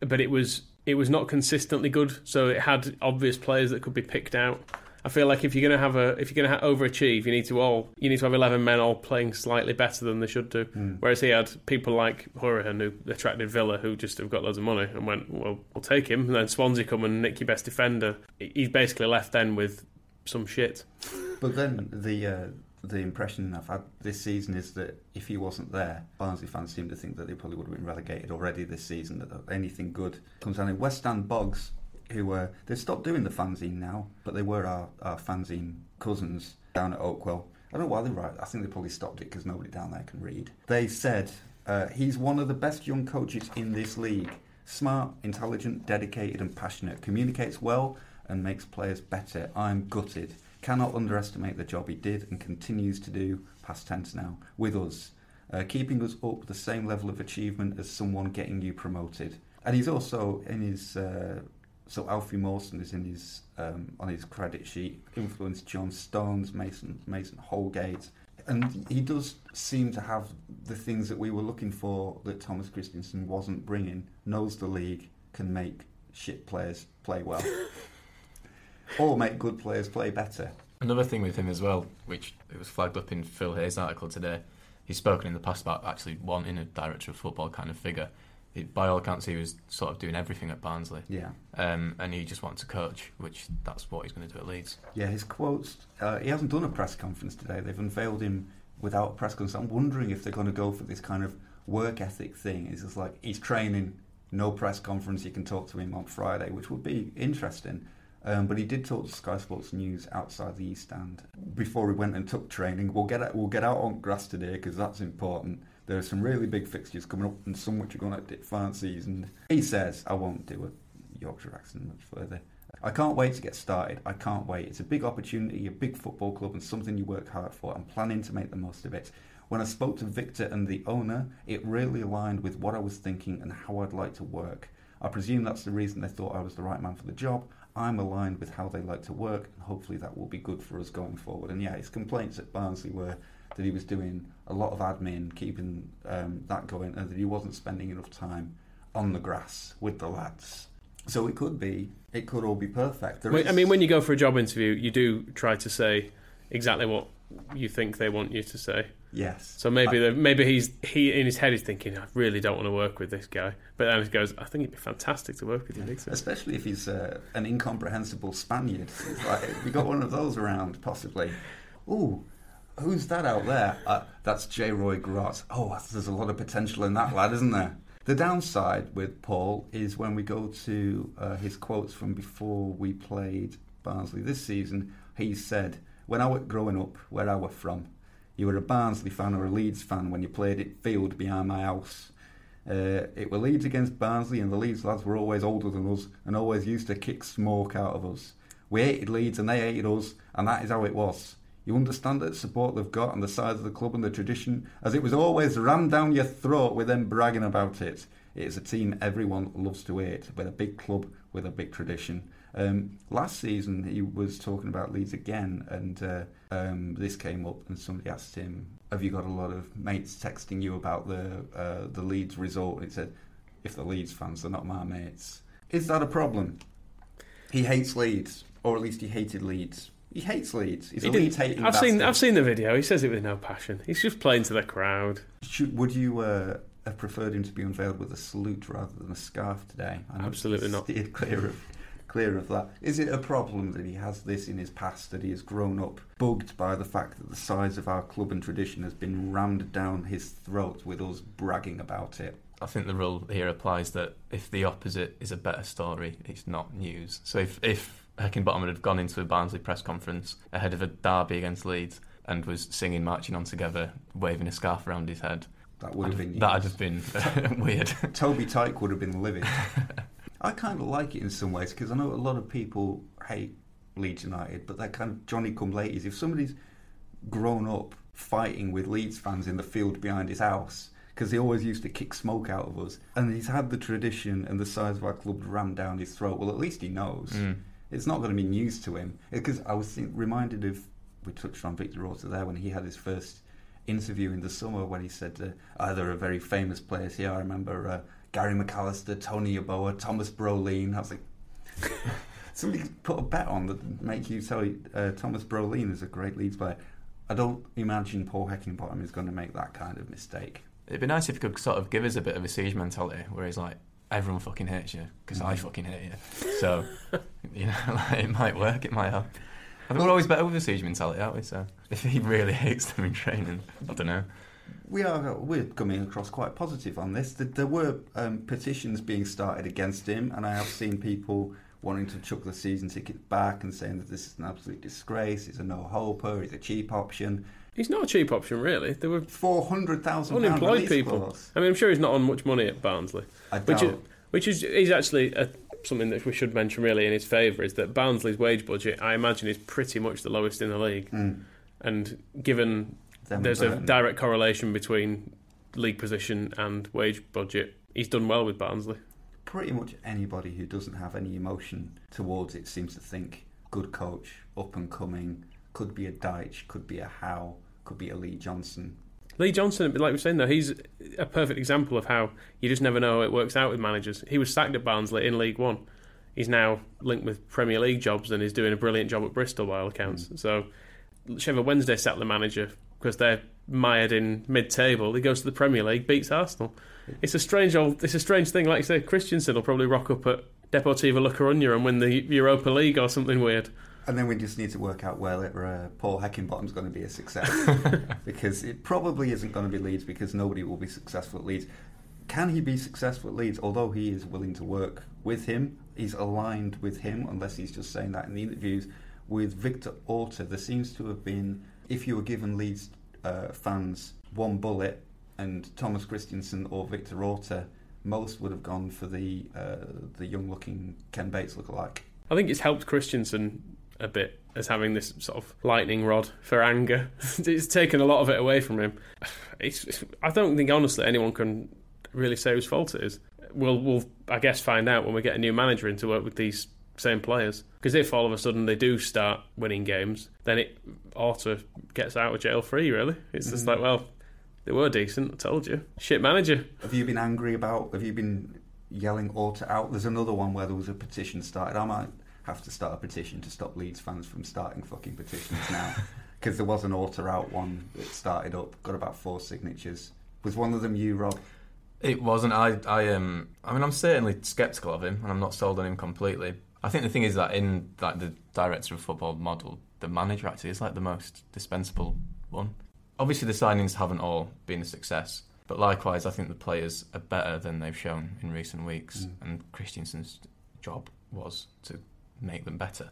but it was it was not consistently good. So it had obvious players that could be picked out. I feel like if you're going to have a if you're going to ha- overachieve, you need to all you need to have eleven men all playing slightly better than they should do. Whereas he had people like Hourihane who attracted Villa, who just have got loads of money and went, well, we'll take him. And then Swansea come and nick your best defender. He's basically left then with some shit. but then the uh, the impression I've had this season is that if he wasn't there, Barnsley fans seem to think that they probably would have been relegated already this season. That anything good comes down. in West Ham Boggs, who uh, they've stopped doing the fanzine now, but they were our, our fanzine cousins down at Oakwell. I don't know why they write. I think they probably stopped it because nobody down there can read. They said uh, he's one of the best young coaches in this league. Smart, intelligent, dedicated, and passionate. Communicates well and makes players better. I'm gutted. Cannot underestimate the job he did and continues to do, past tense now, with us. Uh, keeping us up the same level of achievement as someone getting you promoted. And he's also in his. Uh, so Alfie Mawson is in his um, on his credit sheet. Influenced John Stones, Mason Mason Holgate, and he does seem to have the things that we were looking for that Thomas Christiansen wasn't bringing. Knows the league, can make shit players play well, or make good players play better. Another thing with him as well, which it was flagged up in Phil Hay's article today, he's spoken in the past about actually wanting a director of football kind of figure. He, by all accounts, he was sort of doing everything at Barnsley, Yeah. um, and he just wanted to coach, which that's what he's going to do at Leeds. Yeah, his quotes. Uh, he hasn't done a press conference today. They've unveiled him without a press conference. I'm wondering if they're going to go for this kind of work ethic thing. It's just like he's training, no press conference. You can talk to him on Friday, which would be interesting. Um, but he did talk to Sky Sports News outside the East Stand before he went and took training. We'll get out, we'll get out on grass today because that's important. There are some really big fixtures coming up, and some which are going to fancies. And he says, "I won't do a Yorkshire accent much further. I can't wait to get started. I can't wait. It's a big opportunity, a big football club, and something you work hard for. I'm planning to make the most of it. When I spoke to Victor and the owner, it really aligned with what I was thinking and how I'd like to work. I presume that's the reason they thought I was the right man for the job. I'm aligned with how they like to work, and hopefully that will be good for us going forward. And yeah, his complaints at Barnsley were that he was doing a lot of admin, keeping um, that going, and that he wasn't spending enough time on the grass with the lads. So it could be, it could all be perfect. There I is- mean, when you go for a job interview, you do try to say exactly what you think they want you to say. yes. So maybe the, maybe he's he in his head is thinking, I really don't want to work with this guy. But then he goes, I think it'd be fantastic to work with you, Victor. Especially if he's uh, an incomprehensible Spaniard. Like, we got one of those around, possibly. Ooh, who's that out there? Uh, that's Jay-Roy Grot. Oh, there's a lot of potential in that lad, isn't there? The downside with Paul is when we go to uh, his quotes from before we played Barnsley this season, he said, When I was growing up, where I were from, you were a Barnsley fan or a Leeds fan when you played at field behind my house. Uh, it were Leeds against Barnsley, and the Leeds lads were always older than us and always used to kick smoke out of us. We hated Leeds and they hated us, and that is how it was. You understand the support they've got and the size of the club and the tradition, as it was always rammed down your throat with them bragging about it. It is a team everyone loves to hate, but a big club with a big tradition. Um, last season, he was talking about Leeds again, and uh, um, this came up, and somebody asked him, "Have you got a lot of mates texting you about the uh, the Leeds result?" And he said, "If the Leeds fans, they're not my mates." Is that a problem? He hates Leeds, or at least he hated Leeds. He hates Leeds. He's He a didn't- Leeds hating I've seen. I've seen the video. He says it with no passion. He's just playing to the crowd. Should, would you uh, have preferred him to be unveiled with a salute rather than a scarf today? I know Absolutely not. Steered clear of clear of that. Is it a problem that he has this in his past, that he has grown up bugged by the fact that the size of our club and tradition has been rammed down his throat with us bragging about it? I think the rule here applies that if the opposite is a better story, it's not news. So if, if Heckingbottom had gone into a Barnsley press conference ahead of a derby against Leeds and was singing Marching On Together, waving a scarf around his head, That would have been That'd have been weird. Toby Tyke would have been livid. I kind of like it in some ways because I know a lot of people hate Leeds United, but they're kind of Johnny come latelys. If somebody's grown up fighting with Leeds fans in the field behind his house, because he always used to kick smoke out of us, and he's had the tradition and the size of our club rammed down his throat, well, at least he knows. Mm. It's not going to be news to him. Because I was reminded of, we touched on Victor Orta there when he had his first interview in the summer when he said, uh, oh, there are very famous players here. I remember uh, Gary McAllister, Tony Yeboah, Thomas Brolin. I was like, somebody put a bet on that make you tell you, uh, Thomas Brolin is a great Leeds player. I don't imagine Paul Heckingbottom is going to make that kind of mistake. It'd be nice if he could sort of give us a bit of a siege mentality where he's like, everyone fucking hates you because I fucking hate you. So, you know, like, it might work, it might help. I think we're always better with a siege mentality, aren't we? So, if he really hates them in training, I don't know. We are we're coming across quite positive on this. There- were um, petitions being started against him, and I have seen people wanting to chuck the season tickets back and saying that this is an absolute disgrace. He's a no hoper. He's a cheap option. He's not a cheap option, really. There were Four hundred thousand unemployed people. I mean, I'm sure he's not on much money at Barnsley. I which is, which is, is actually a, something that we should mention really in his favour is that Barnsley's wage budget, I imagine, is pretty much the lowest in the league. Mm. And given Them there's a direct correlation between league position and wage budget, he's done well with Barnsley. Pretty much anybody who doesn't have any emotion towards it seems to think good coach, up and coming, could be a Dyche, could be a Howe, could be a Lee Johnson. Lee Johnson, like we were saying though, he's a perfect example of how you just never know how it works out with managers. He was sacked at Barnsley in League One. He's now linked with Premier League jobs and is doing a brilliant job at Bristol by all accounts. Mm. So Sheffield Wednesday sacked the manager because they're mired in mid-table. He goes to the Premier League, beats Arsenal. It's a strange old, it's a strange thing. Like you say, Christiansen will probably rock up at Deportivo La Coruña and win the Europa League or something weird. And then we just need to work out whether uh, Paul Heckingbottom's going to be a success. because it probably isn't going to be Leeds because nobody will be successful at Leeds. Can he be successful at Leeds? Although he is willing to work with him, he's aligned with him, unless he's just saying that in the interviews. With Victor Orta, there seems to have been, if you were given Leeds uh, fans one bullet and Thomas Christiansen or Victor Orta, most would have gone for the uh, the young looking Ken Bates lookalike. I think it's helped Christiansen a bit as having this sort of lightning rod for anger. it's taken a lot of it away from him. It's, it's, I don't think honestly anyone can really say whose fault it is. We'll, we'll, I guess, find out when we get a new manager in to work with these same players. Because if all of a sudden they do start winning games, then it Orta gets out of jail free. Really, it's just mm. like, well, they were decent. I told you, shit manager. Have you been angry about? Have you been yelling Orta out? There's another one where there was a petition started. I might have to start a petition to stop Leeds fans from starting fucking petitions now, because there was an Orta out one that started up, got about four signatures. Was one of them you, Rob? It wasn't. I. I um. I mean, I'm certainly sceptical of him, and I'm not sold on him completely. I think the thing is that in like the director of football model, the manager actually is like the most dispensable one. Obviously, the signings haven't all been a success, but likewise, I think the players are better than they've shown in recent weeks, and Christiansen's job was to make them better.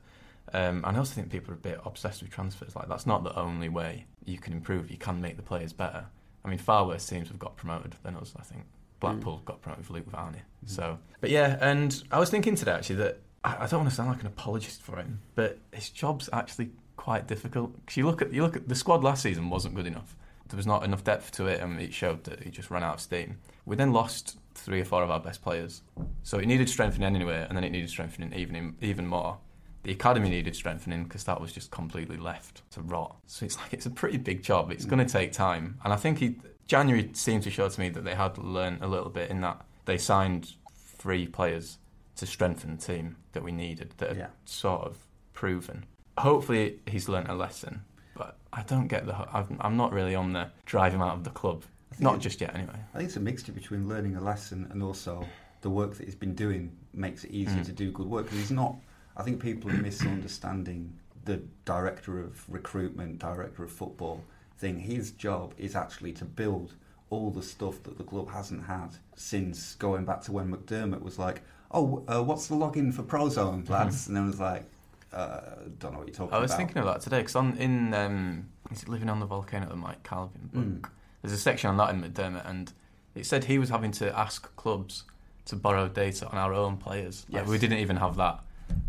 Um, and I also think people are a bit obsessed with transfers. Like that's not the only way you can improve. You can make the players better. I mean, far worse teams have got promoted than us. I think Blackpool got promoted for Luke Varney. So, but yeah, and I was thinking today actually that I, I don't want to sound like an apologist for him, but his job's actually quite difficult. Because you look at you look at the squad last season wasn't good enough. There was not enough depth to it, and it showed that he just ran out of steam. We then lost three or four of our best players, so it needed strengthening anyway, and then it needed strengthening even even more. The academy needed strengthening because that was just completely left to rot. So it's like it's a pretty big job. It's going to take time, and I think he January seemed to show to me that they had learned a little bit in that they signed three players to strengthen the team that we needed that Yeah. sort of proven. Hopefully, he's learnt a lesson, but I don't get the. I'm, I'm not really on the drive him out of the club. Not it- just yet, anyway. I think it's a mixture between learning a lesson and also the work that he's been doing makes it easier Mm. to do good work. Because he's not I think people are misunderstanding the director of recruitment, director of football thing. His job is actually to build all the stuff that the club hasn't had since going back to when McDermott was like, "Oh, uh, what's the login for Prozone, lads?" and then was like, uh, "Don't know what you're talking about." I was about." thinking of that today because on in um, is it living on the volcano the Mike Calvin book? Mm. There's a section on that in McDermott, and it said he was having to ask clubs to borrow data on our own players. Like, we didn't even have that.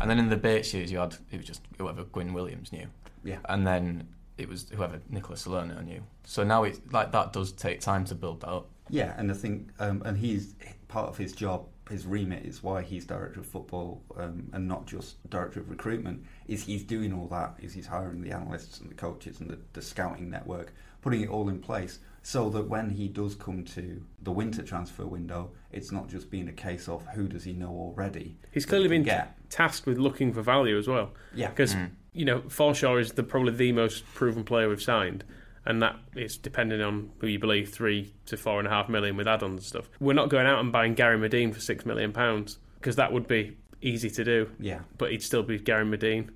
And then in the Bates years, you had it was just whoever Gwyn Williams knew, Yeah. and then it was whoever Nicholas Salerno knew. So now it like that does take time to build that up. Yeah, and I think, um, and he's part of his job, his remit is why he's director of football um, and not just director of recruitment. Is he's doing all that? Is he's hiring the analysts and the coaches and the, the scouting network, putting it all in place so that when he does come to the winter transfer window, it's not just being a case of who does he know already. He's clearly he been get. tasked with looking for value as well. Yeah. because Mm. you know Forshaw is the probably the most proven player we've signed, and that is depending on who you believe three to four and a half million with add-ons and stuff. We're not going out and buying Gary Madine for six million pounds because that would be easy to do, Yeah. but he'd still be Gary Madine,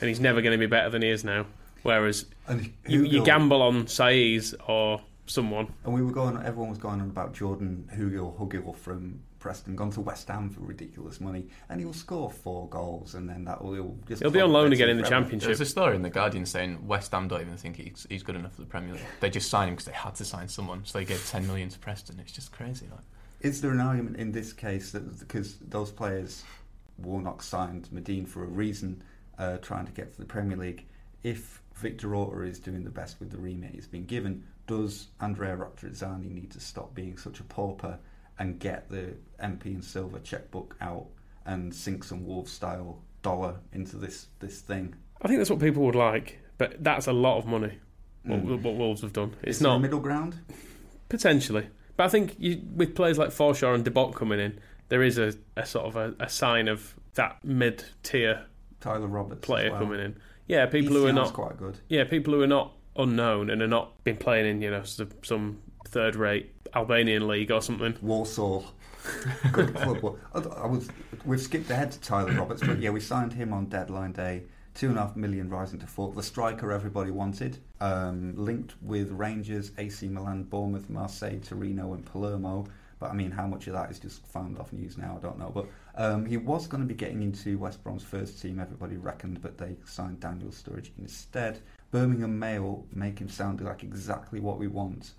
and he's never going to be better than he is now. Whereas And you, you gamble on Saiz or someone. And we were going. Everyone was going on about Jordan Hugo Hugill from Preston, gone to West Ham for ridiculous money, and he'll score four goals, and then that will he'll just. He'll be on loan again in the forever. Championship. There's a story in the Guardian saying West Ham don't even think he's, he's good enough for the Premier League. They just signed him because they had to sign someone, so they gave 10 million to Preston. It's just crazy. Like. Is there an argument in this case that because those players, Warnock signed Madine for a reason, uh, trying to get to the Premier League, if Victor Orta is doing the best with the remit he's been given, does Andrea Radrizzani need to stop being such a pauper and get the MP and Silva checkbook out and sink some Wolves style dollar into this this thing? I think that's what people would like, but that's a lot of money. What, Mm. what Wolves have done. It's is there not middle ground. Potentially. But I think you, with players like Forshaw and De Bock coming in, there is a, a sort of a, a sign of that mid tier Tyler Roberts player well. coming in. Yeah, people who are not quite good. yeah people who are not unknown and are not been playing in you know some third rate Albanian league or something. Walsall. Good I was. We've skipped ahead to Tyler Roberts, but yeah, we signed him on deadline day. Two and a half million rising to four. The striker everybody wanted. Um, linked with Rangers, AC Milan, Bournemouth, Marseille, Torino, and Palermo. But I mean, how much of that is just found off news now? I don't know. But um, he was going to be getting into West Brom's first team, everybody reckoned, but they signed Daniel Sturridge instead. Birmingham Mail make him sound like exactly what we want.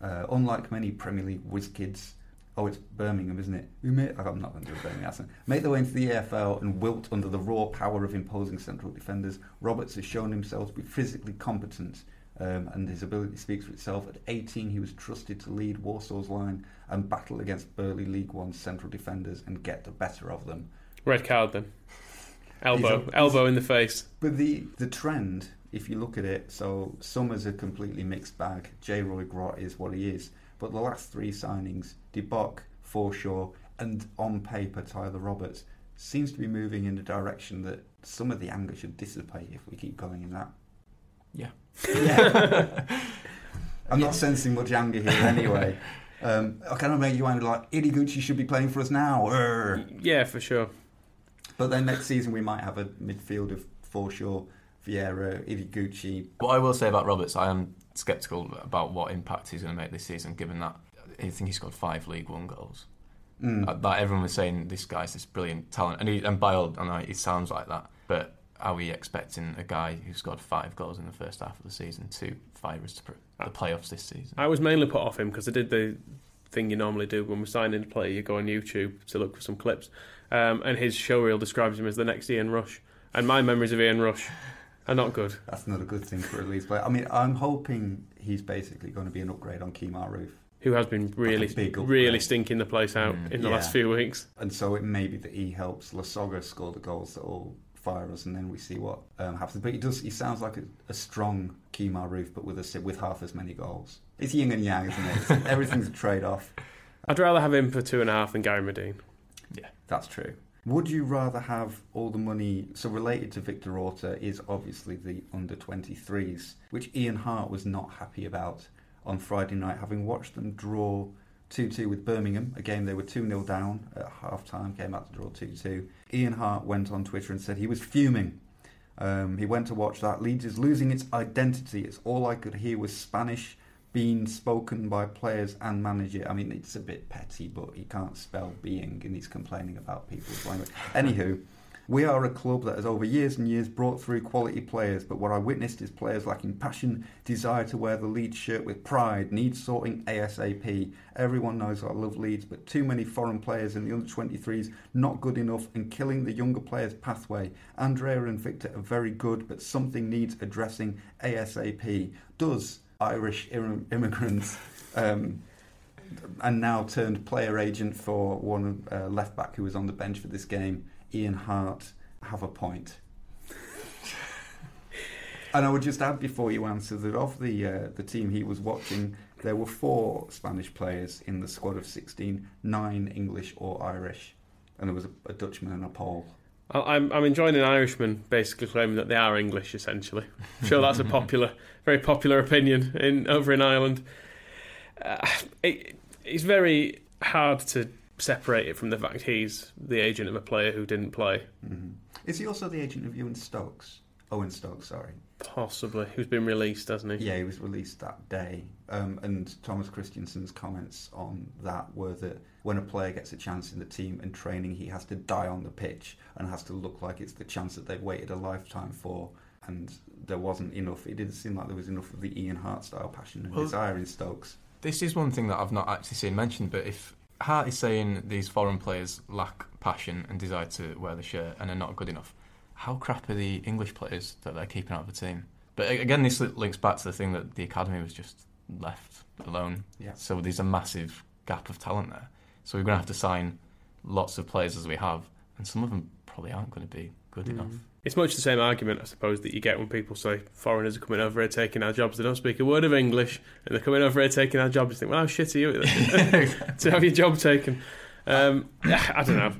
Uh, unlike many Premier League whiz kids, oh, it's Birmingham, isn't it? Who made, I'm not going to do a Birmingham accent. Make their way into the EFL and wilt under the raw power of imposing central defenders. Roberts has shown himself to be physically competent, um, and his ability speaks for itself. At 18, he was trusted to lead Walsall's line and battle against Burley League One central defenders and get the better of them. Red card then. Elbow, He's a- elbow in the face. But the the trend, if you look at it, so Summers a completely mixed bag. Jay-Roy Grot is what he is. But the last three signings, De Bock, Forshaw, and on paper Tyler Roberts, seems to be moving in a direction that some of the anger should dissipate if we keep going in that. Yeah. Yeah. I'm not sensing much anger here anyway. Um, I kind of make you angry like Ideguchi should be playing for us now. Urgh. Yeah, for sure. But then next season we might have a midfield of Forshaw, Vieira, Ideguchi, What I will say about Roberts, I am sceptical about what impact he's going to make this season, given that I think he scored five League One goals. Mm. That everyone was saying this guy's this brilliant talent, and, he, and by all, I know it sounds like that, but are we expecting a guy who scored five goals in the first half of the season to fire us to pr- the playoffs this season? I was mainly put off him because I did the thing you normally do when we're signing a player. You go on YouTube to look for some clips, um, and his showreel describes him as the next Ian Rush. And my memories of Ian Rush are not good. That's not a good thing for a Leeds player. I mean, I'm hoping he's basically going to be an upgrade on Kemar Roofe. Who has been really, big really stinking the place out Mm. in the Yeah. last few weeks. And so it may be that he helps Lasogga score the goals that will fire us, and then we see what um, happens. But he does. He sounds like a, a strong Kemar Roofe, but with a, with half as many goals. It's yin and yang, isn't it? It's- everything's a trade-off. I'd rather have him for two and a half than Gary Madine. Yeah, that's true. Would you rather have all the money? So related to Victor Orta is obviously the under 23s, which Ian Harte was not happy about on Friday night, having watched them draw 2 2 with Birmingham. Again, they were 2 0 down at half time, came out to draw 2 2. Ian Harte went on Twitter and said he was fuming. Um, he went to watch that. Leeds is losing its identity. It's all I could hear was Spanish being spoken by players and manager. I mean, it's a bit petty, but he can't spell being and he's complaining about people's language. Anywho, we are a club that has over years and years brought through quality players, but what I witnessed is players lacking passion, desire to wear the Leeds shirt with pride, needs sorting ASAP. Everyone knows I love Leeds, but too many foreign players in the under 23s not good enough and killing the younger players' pathway. Andrea and Victor are very good, but something needs addressing ASAP. Does Irish Im- immigrants um, and now turned player agent for one uh, left back who was on the bench for this game, Ian Harte, have a point. and I would just add before you answer that of the uh, the team he was watching, there were four Spanish players in the squad of 16, nine English or Irish, and there was a, a Dutchman and a Pole. I'm, I'm enjoying an Irishman basically claiming that they are English, essentially. I'm sure that's a popular, very popular opinion in over in Ireland. Uh, it, it's very hard to separate it from the fact he's the agent of a player who didn't play, Mhm. Is he also the agent of Ewan Stokes? Owen Stokes, sorry. possibly, who's been released, hasn't he? Yeah, he was released that day. Um, and Thomas Christiansen's comments on that were that when a player gets a chance in the team and training, he has to die on the pitch and has to look like it's the chance that they've waited a lifetime for. And there wasn't enough. It didn't seem like there was enough of the Ian Harte style passion and Well- desire in Stokes. This is one thing that I've not actually seen mentioned, but if Harte is saying these foreign players lack passion and desire to wear the shirt and are not good enough, how crap are the English players that they're keeping out of the team? But again, this links back to the thing that the academy was just left alone. Yeah. So there's a massive gap of talent there. So we're going to have to sign lots of players as we have, and some of them probably aren't going to be good Mm. enough. It's much the same argument, I suppose, that you get when people say foreigners are coming over here taking our jobs. They don't speak a word of English, and they're coming over here taking our jobs. You think, well, how shit are you to have your job taken? Um, I don't know.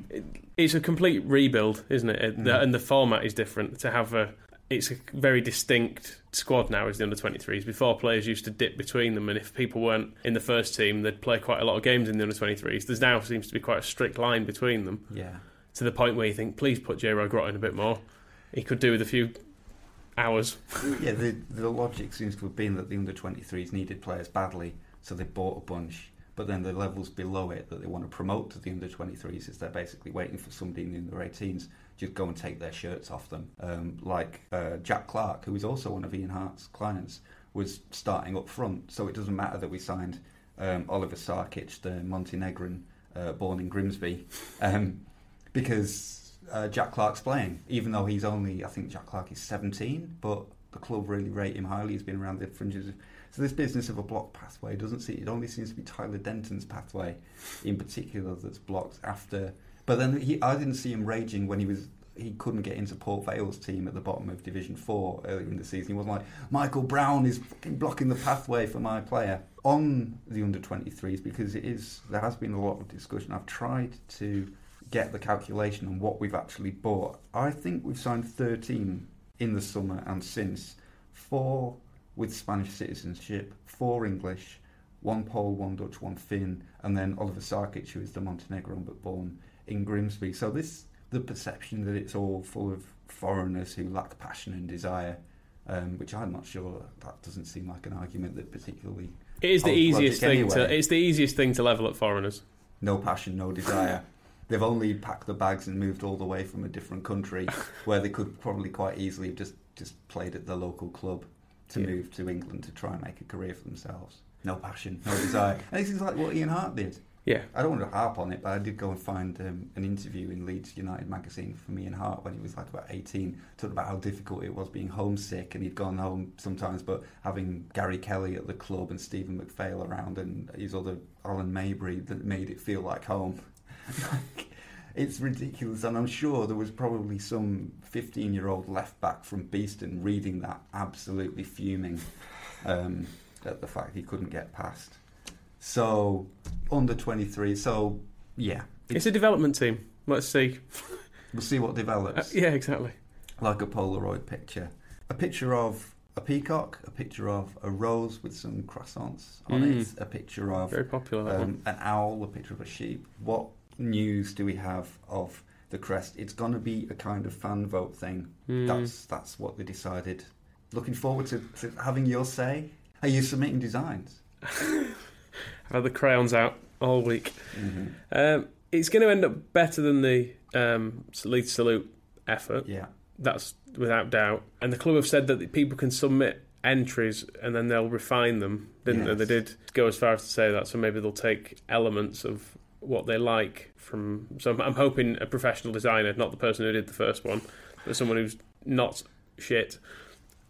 It's a complete rebuild, isn't it? It- the- Mhm. and the format is different. To have a, it's a very distinct squad now. Is the under twenty threes. Before players used to dip between them, and if people weren't in the first team, they'd play quite a lot of games in the under twenty threes. There's now seems to be quite a strict line between them Yeah. To the point where you think, please put J. Rod Grotten a bit more. He could do with a few hours. yeah, the, the logic seems to have been that the under 23s needed players badly, so they bought a bunch. But then the levels below it that they want to promote to the under 23s is they're basically waiting for somebody in the under 18s just go and take their shirts off them. Um, like uh, Jack Clarke, who is also one of Ian Harte's clients, was starting up front. So it doesn't matter that we signed um, Oliver Sarkic, the Montenegrin uh, born in Grimsby, um, because uh, Jack Clarke's playing, even though he's only, I think Jack Clarke is 17, but the club really rate him highly. He's been around the fringes. Of, so this business of a block pathway doesn't see. It only seems to be Tyler Denton's pathway, in particular, that's blocked after. But then he, I didn't see him raging when he was. He couldn't get into Port Vale's team at the bottom of Division Four earlier in the season. He wasn't like Michael Brown is blocking the pathway for my player on the under 23s because it is. There has been a lot of discussion. I've tried to get the calculation on what we've actually bought. I think we've signed 13 in the summer and since. Four with Spanish citizenship, four English, one Pole, one Dutch, one Finn, and then Oliver Sarkic, who is the Montenegrin but born in Grimsby. So this, the perception that it's all full of foreigners who lack passion and desire, um, which I'm not sure that doesn't seem like an argument that particularly It is the easiest thing to. It's the easiest thing to level at foreigners. no passion, no desire. They've only packed the bags and moved all the way from a different country where they could probably quite easily have just, just played at the local club to Yeah. move to England to try and make a career for themselves. No passion, no desire. And this is like what Ian Harte did. Yeah. I don't want to harp on it, but I did go and find um, an interview in Leeds United magazine from Ian Harte when he was like about 18, talking about how difficult it was being homesick, and he'd gone home sometimes, but having Gary Kelly at the club and Stephen McPhail around and his other Alan Maybury that made it feel like home. it's ridiculous, and I'm sure there was probably some 15 year old left back from Beeston reading that absolutely fuming um, at the fact he couldn't get past. So, under 23, so yeah, It's a development team. Let's see. we'll see what Uh, develops. yeah, exactly. Like a Polaroid picture. A picture of a peacock, a picture of a rose with some croissants on Mm. it, a picture of Very popular, um, an owl, a picture of a sheep. What news do we have of the crest? It's going to be a kind of fan vote thing. Mm. That's that's what they decided. Looking forward to, to having your say. Are you submitting designs? I've had the crayons out all week. Mm-hmm. Um, it's going to end up better than the um, Lead Salute effort. Yeah. That's without doubt. And the club have said that the people can submit entries and then they'll refine them. Didn't they? They did go as far as to say that. So maybe they'll take elements of what they like from. So I'm, I'm hoping a professional designer, not the person who did the first one, but someone who's not shit.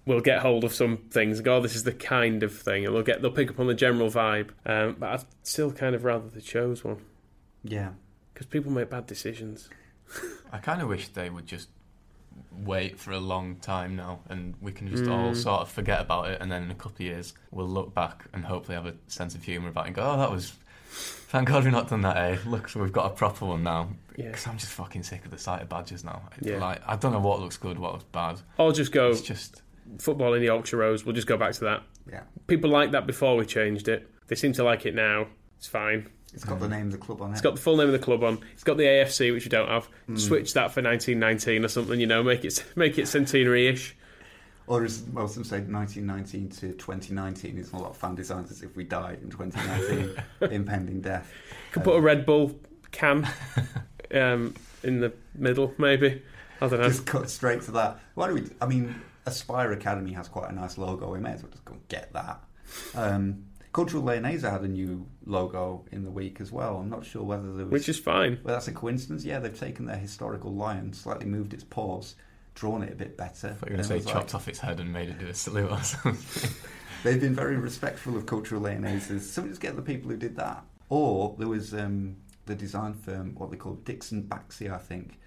Will get hold of some things and go, oh, this is the kind of thing, and they'll get they'll pick up on the general vibe. Um, but I'd still kind of rather they chose one Yeah. because people make bad decisions. I kind of wish they would just wait for a long time now, and we can just all Mm. sort of forget about it, and then in a couple of years we'll look back and hopefully have a sense of humour about it and go, "Oh, that was." Thank God we've not done that. Eh? Look, so we've got a proper one now. Yeah. Because I'm just fucking sick of the sight of badges now. Yeah. Like I don't know what looks good, what looks bad. Or just go It's just football in the Yorkshire Rose. We'll just go back to that. Yeah. People liked that before we changed it. They seem to like it now. It's fine. It's got the name of the club on it. It's got the full name of the club on. It's got the AFC, which we don't have. Hmm. Switch that for 1919 or something. You know, make it make it centenary-ish. Or as Wilson said, 1919 to 2019 is a lot of fan designs as if we die in 2019, impending death. Could put a Red Bull can um, in the middle, maybe. I don't know. Just cut straight to that. Why do we? I mean, Aspire Academy has quite a nice logo. We may as well just go and get that. Um, Cultural Leonesa had a new logo in the week as well. I'm not sure whether there was. Which is fine. Well, that's a coincidence. Yeah, they've taken their historical lion, slightly moved its paws, drawn it a bit better. I thought you were going to say was like- chopped off its head and made it do a salute or something. They've been very respectful of cultural Leoneses. So just get the people who did that. Or there was um, the design firm, what they call Dixon Baxi, I think.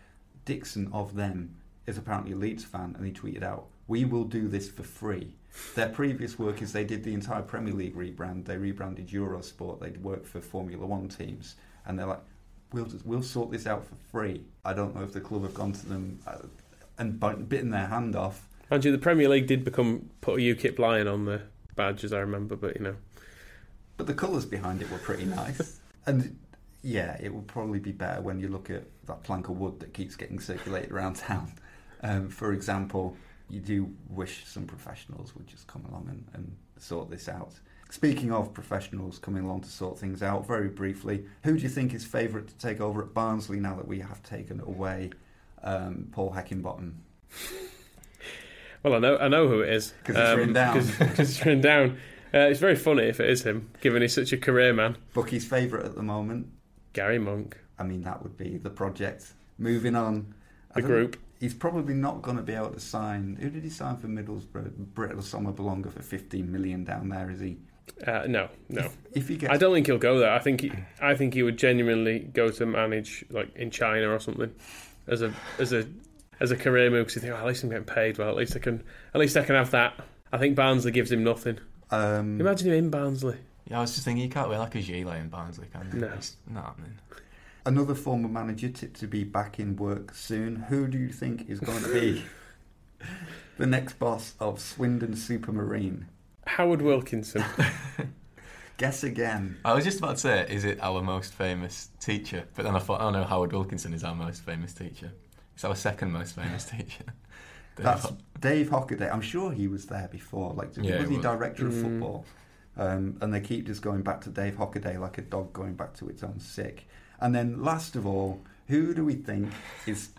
Dixon of them is apparently a Leeds fan, and he tweeted out, "We will do this for free." Their previous work is they did the entire Premier League rebrand. They rebranded Eurosport. They'd worked for Formula One teams, and they're like, "We'll just, we'll sort this out for free." I don't know if the club have gone to them uh, and bitten their hand off. Mind you, the Premier League did become put a UKIP lion on the badge, as I remember. But you know, But the colours behind it were pretty nice. and yeah, it will probably be better when you look at that plank of wood that keeps getting circulated around town. Um, for example, you do wish some professionals would just come along and, and sort this out. Speaking of professionals coming along to sort things out, very briefly, who do you think is favourite to take over at Barnsley now that we have taken away um, Paul Heckingbottom? well, I know I know who it is 'Cause it's written down. Because it's written down. Uh, it's very funny if it is him, given he's such a career man. Bucky's favourite at the moment? Gary Monk. I mean, that would be the project. Moving on. I The group. He's probably not going to be able to sign. Who did he sign for Middlesbrough? Britt Assombalonga for 15 million down there, is he? Uh, no, no. If he gets. I don't think he'll go there. I think he, I think he would genuinely go to manage like in China or something as a as a as a career move. Because you think, oh, at least I'm getting paid. Well, at least I can at least I can have that. I think Barnsley gives him nothing. Um, Imagine him in Barnsley. yeah, I was just thinking you can't wear like a gilet in Barnsley, can you? No. It's not happening. Another former manager tipped to be back in work soon. Who do you think is going to be the next boss of Swindon Supermarine? Howard Wilkinson. Guess again. I was just about to say, is it our most famous teacher? But then I thought, oh no, Howard Wilkinson is our most famous teacher. It's our second most famous teacher. Dave That's Ho- Dave Hockaday. I'm sure he was there before. Like, Yeah, was he he was. director of Mm. football? Um, and they keep just going back to Dave Hockaday like a dog going back to its own sick. And then, last of all, who do we think is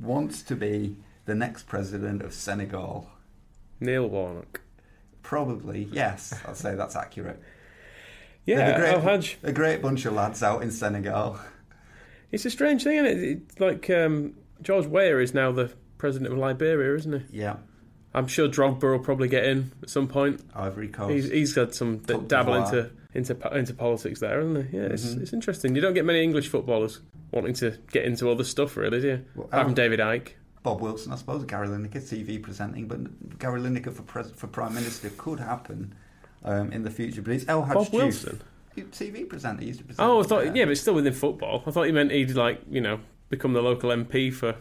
wants to be the next president of Senegal? Neil Warnock. Probably, yes. I'll say that's accurate. Yeah, a great, El Hadj. a great bunch of lads out in Senegal. It's a strange thing, isn't it? It's like um, George Weah is now the president of Liberia, isn't he? Yeah, I'm sure Drogba will probably get in at some point. Ivory Coast. He's, he's got some d- dabble into into into politics there, isn't he? Yeah, it's, Mhm. it's interesting. You don't get many English footballers wanting to get into other stuff, really, do you? Well, Apart from David Icke. Bob Wilson, I suppose. Gary Lineker, TV presenting, but Gary Lineker for pres- for prime minister could happen um, in the future. But it's El Hadj Bob Wilson. TV presenter. He used to present. Oh, I thought yeah, but still within football. I thought you meant he'd like you know become the local MP for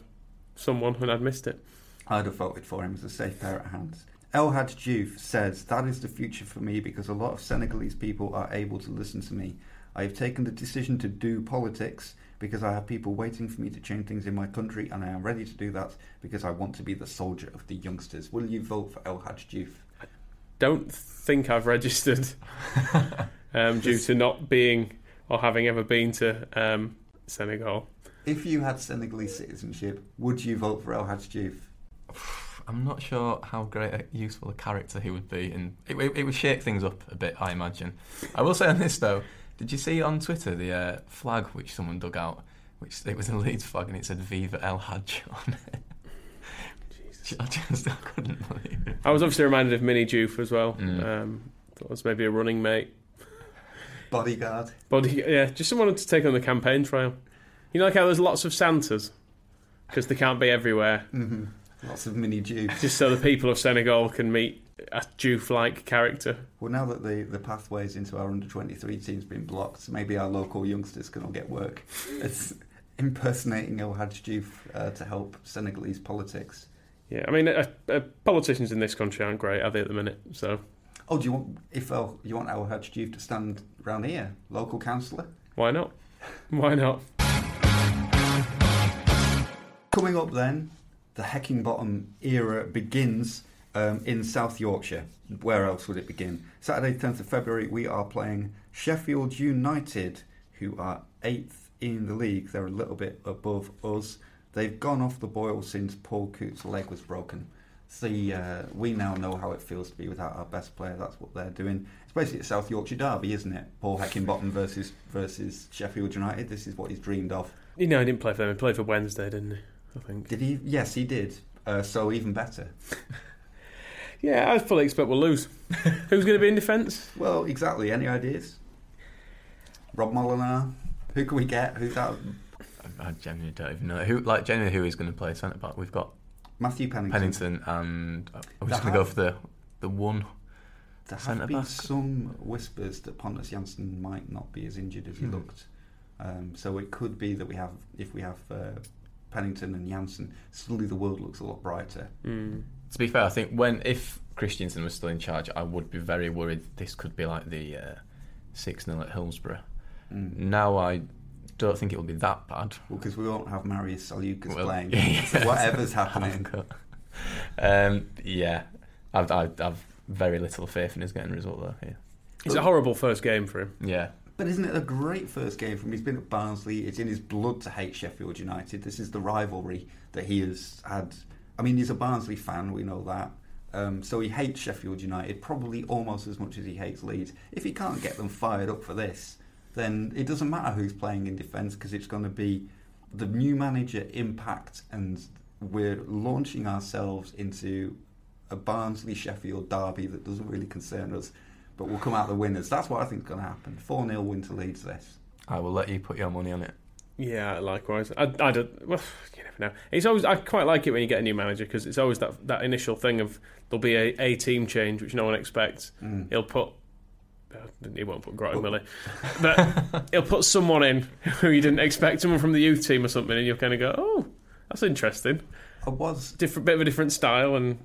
someone, and I'd missed it. I'd have voted for him as a safe pair of hands. El Hadj Diouf says, That is the future for me because a lot of Senegalese people are able to listen to me. I have taken the decision to do politics because I have people waiting for me to change things in my country and I am ready to do that because I want to be the soldier of the youngsters. Will you vote for El Hadj Diouf? Don't think I've registered um, due to not being or having ever been to um, Senegal. If you had Senegalese citizenship, would you vote for El Hadj Diouf? I'm not sure how great a useful a character he would be, and it, it, it would shake things up a bit, I imagine. I will say on this though, did you see on Twitter the uh, flag which someone dug out? Which it was a Leeds flag, and it said "Viva El Hadj" on it. I just I couldn't believe it. I was obviously reminded of Mini Diouf as well. Mm. Um, thought it was maybe a running mate. Bodyguard. But yeah, just someone to take on the campaign trail. You know, like how there's lots of Santas because they can't be everywhere. hmm Lots of mini Jews. Just so the people of Senegal can meet a Diouf-like character. Well, now that the, the pathways into our under 23 team's been blocked, maybe our local youngsters can all get work. It's impersonating El Hadj Diouf uh, to help Senegalese politics. Yeah, I mean, uh, uh, politicians in this country aren't great, are they, at the minute? So Oh, do you want if El, you want Hadj Diouf to stand round here, local councillor? why not? Why not? Coming up then, the Heckingbottom era begins um, in South Yorkshire. Where else would it begin? Saturday, 10th of February, we are playing Sheffield United, who are eighth in the league. They're a little bit above us. They've gone off the boil since Paul Coutts' leg was broken. See, uh, we now know how it feels to be without our best player. That's what they're doing. It's basically a South Yorkshire derby, isn't it? Paul Heckingbottom versus versus Sheffield United. This is what he's dreamed of. You know, he didn't play for them. He played for Wednesday, didn't he? I think. Did he? Yes, he did. Uh, so even better. Yeah, I fully expect we'll lose. Who's going to be in defence? Well, exactly. Any ideas? Rob Molinar. Who can we get? Who's out? I, I genuinely don't even know who. Like genuinely, who is going to play centre back? We've got Matthew Pennington. Pennington, and uh, I'm just going to go for the the one. There have been back. some whispers that Pontus Jansson might not be as injured as he Hmm. looked. Um, so it could be that we have, if we have uh, Pennington and Jansson, suddenly the world looks a lot brighter. Mm. To be fair, I think when if Christiansen was still in charge, I would be very worried. This could be like the uh, six 0 at Hillsborough. Mm. Now I don't think it'll be that bad. Well, because we won't have Marius Salukas Well, playing. yeah, So Whatever's happening. um, yeah, I've, I've, I've very little faith in his getting a result though. Here. It's a horrible first game for him. Yeah, But isn't it a great first game for him? He's been at Barnsley. It's in his blood to hate Sheffield United. This is the rivalry that he has had. I mean, he's a Barnsley fan. We know that. Um, so he hates Sheffield United probably almost as much as he hates Leeds. If he can't get them fired up for this, then it doesn't matter who's playing in defence because it's going to be the new manager impact, and we're launching ourselves into a Barnsley Sheffield derby that doesn't really concern us, but we'll come out the winners. That's what I think is going to happen. 4 0 win to Leeds this. I will let you put your money on it. Yeah, likewise. I, I don't. Well, you never know. It's always. I quite like it when you get a new manager because it's always that that initial thing of there'll be a, a team change which no one expects. Mm. He'll put. Uh, He won't put Grot on, will he? But he'll put someone in who you didn't expect, someone from the youth team or something, and you'll kind of go, "Oh, that's interesting." I was Different, bit of a different style, and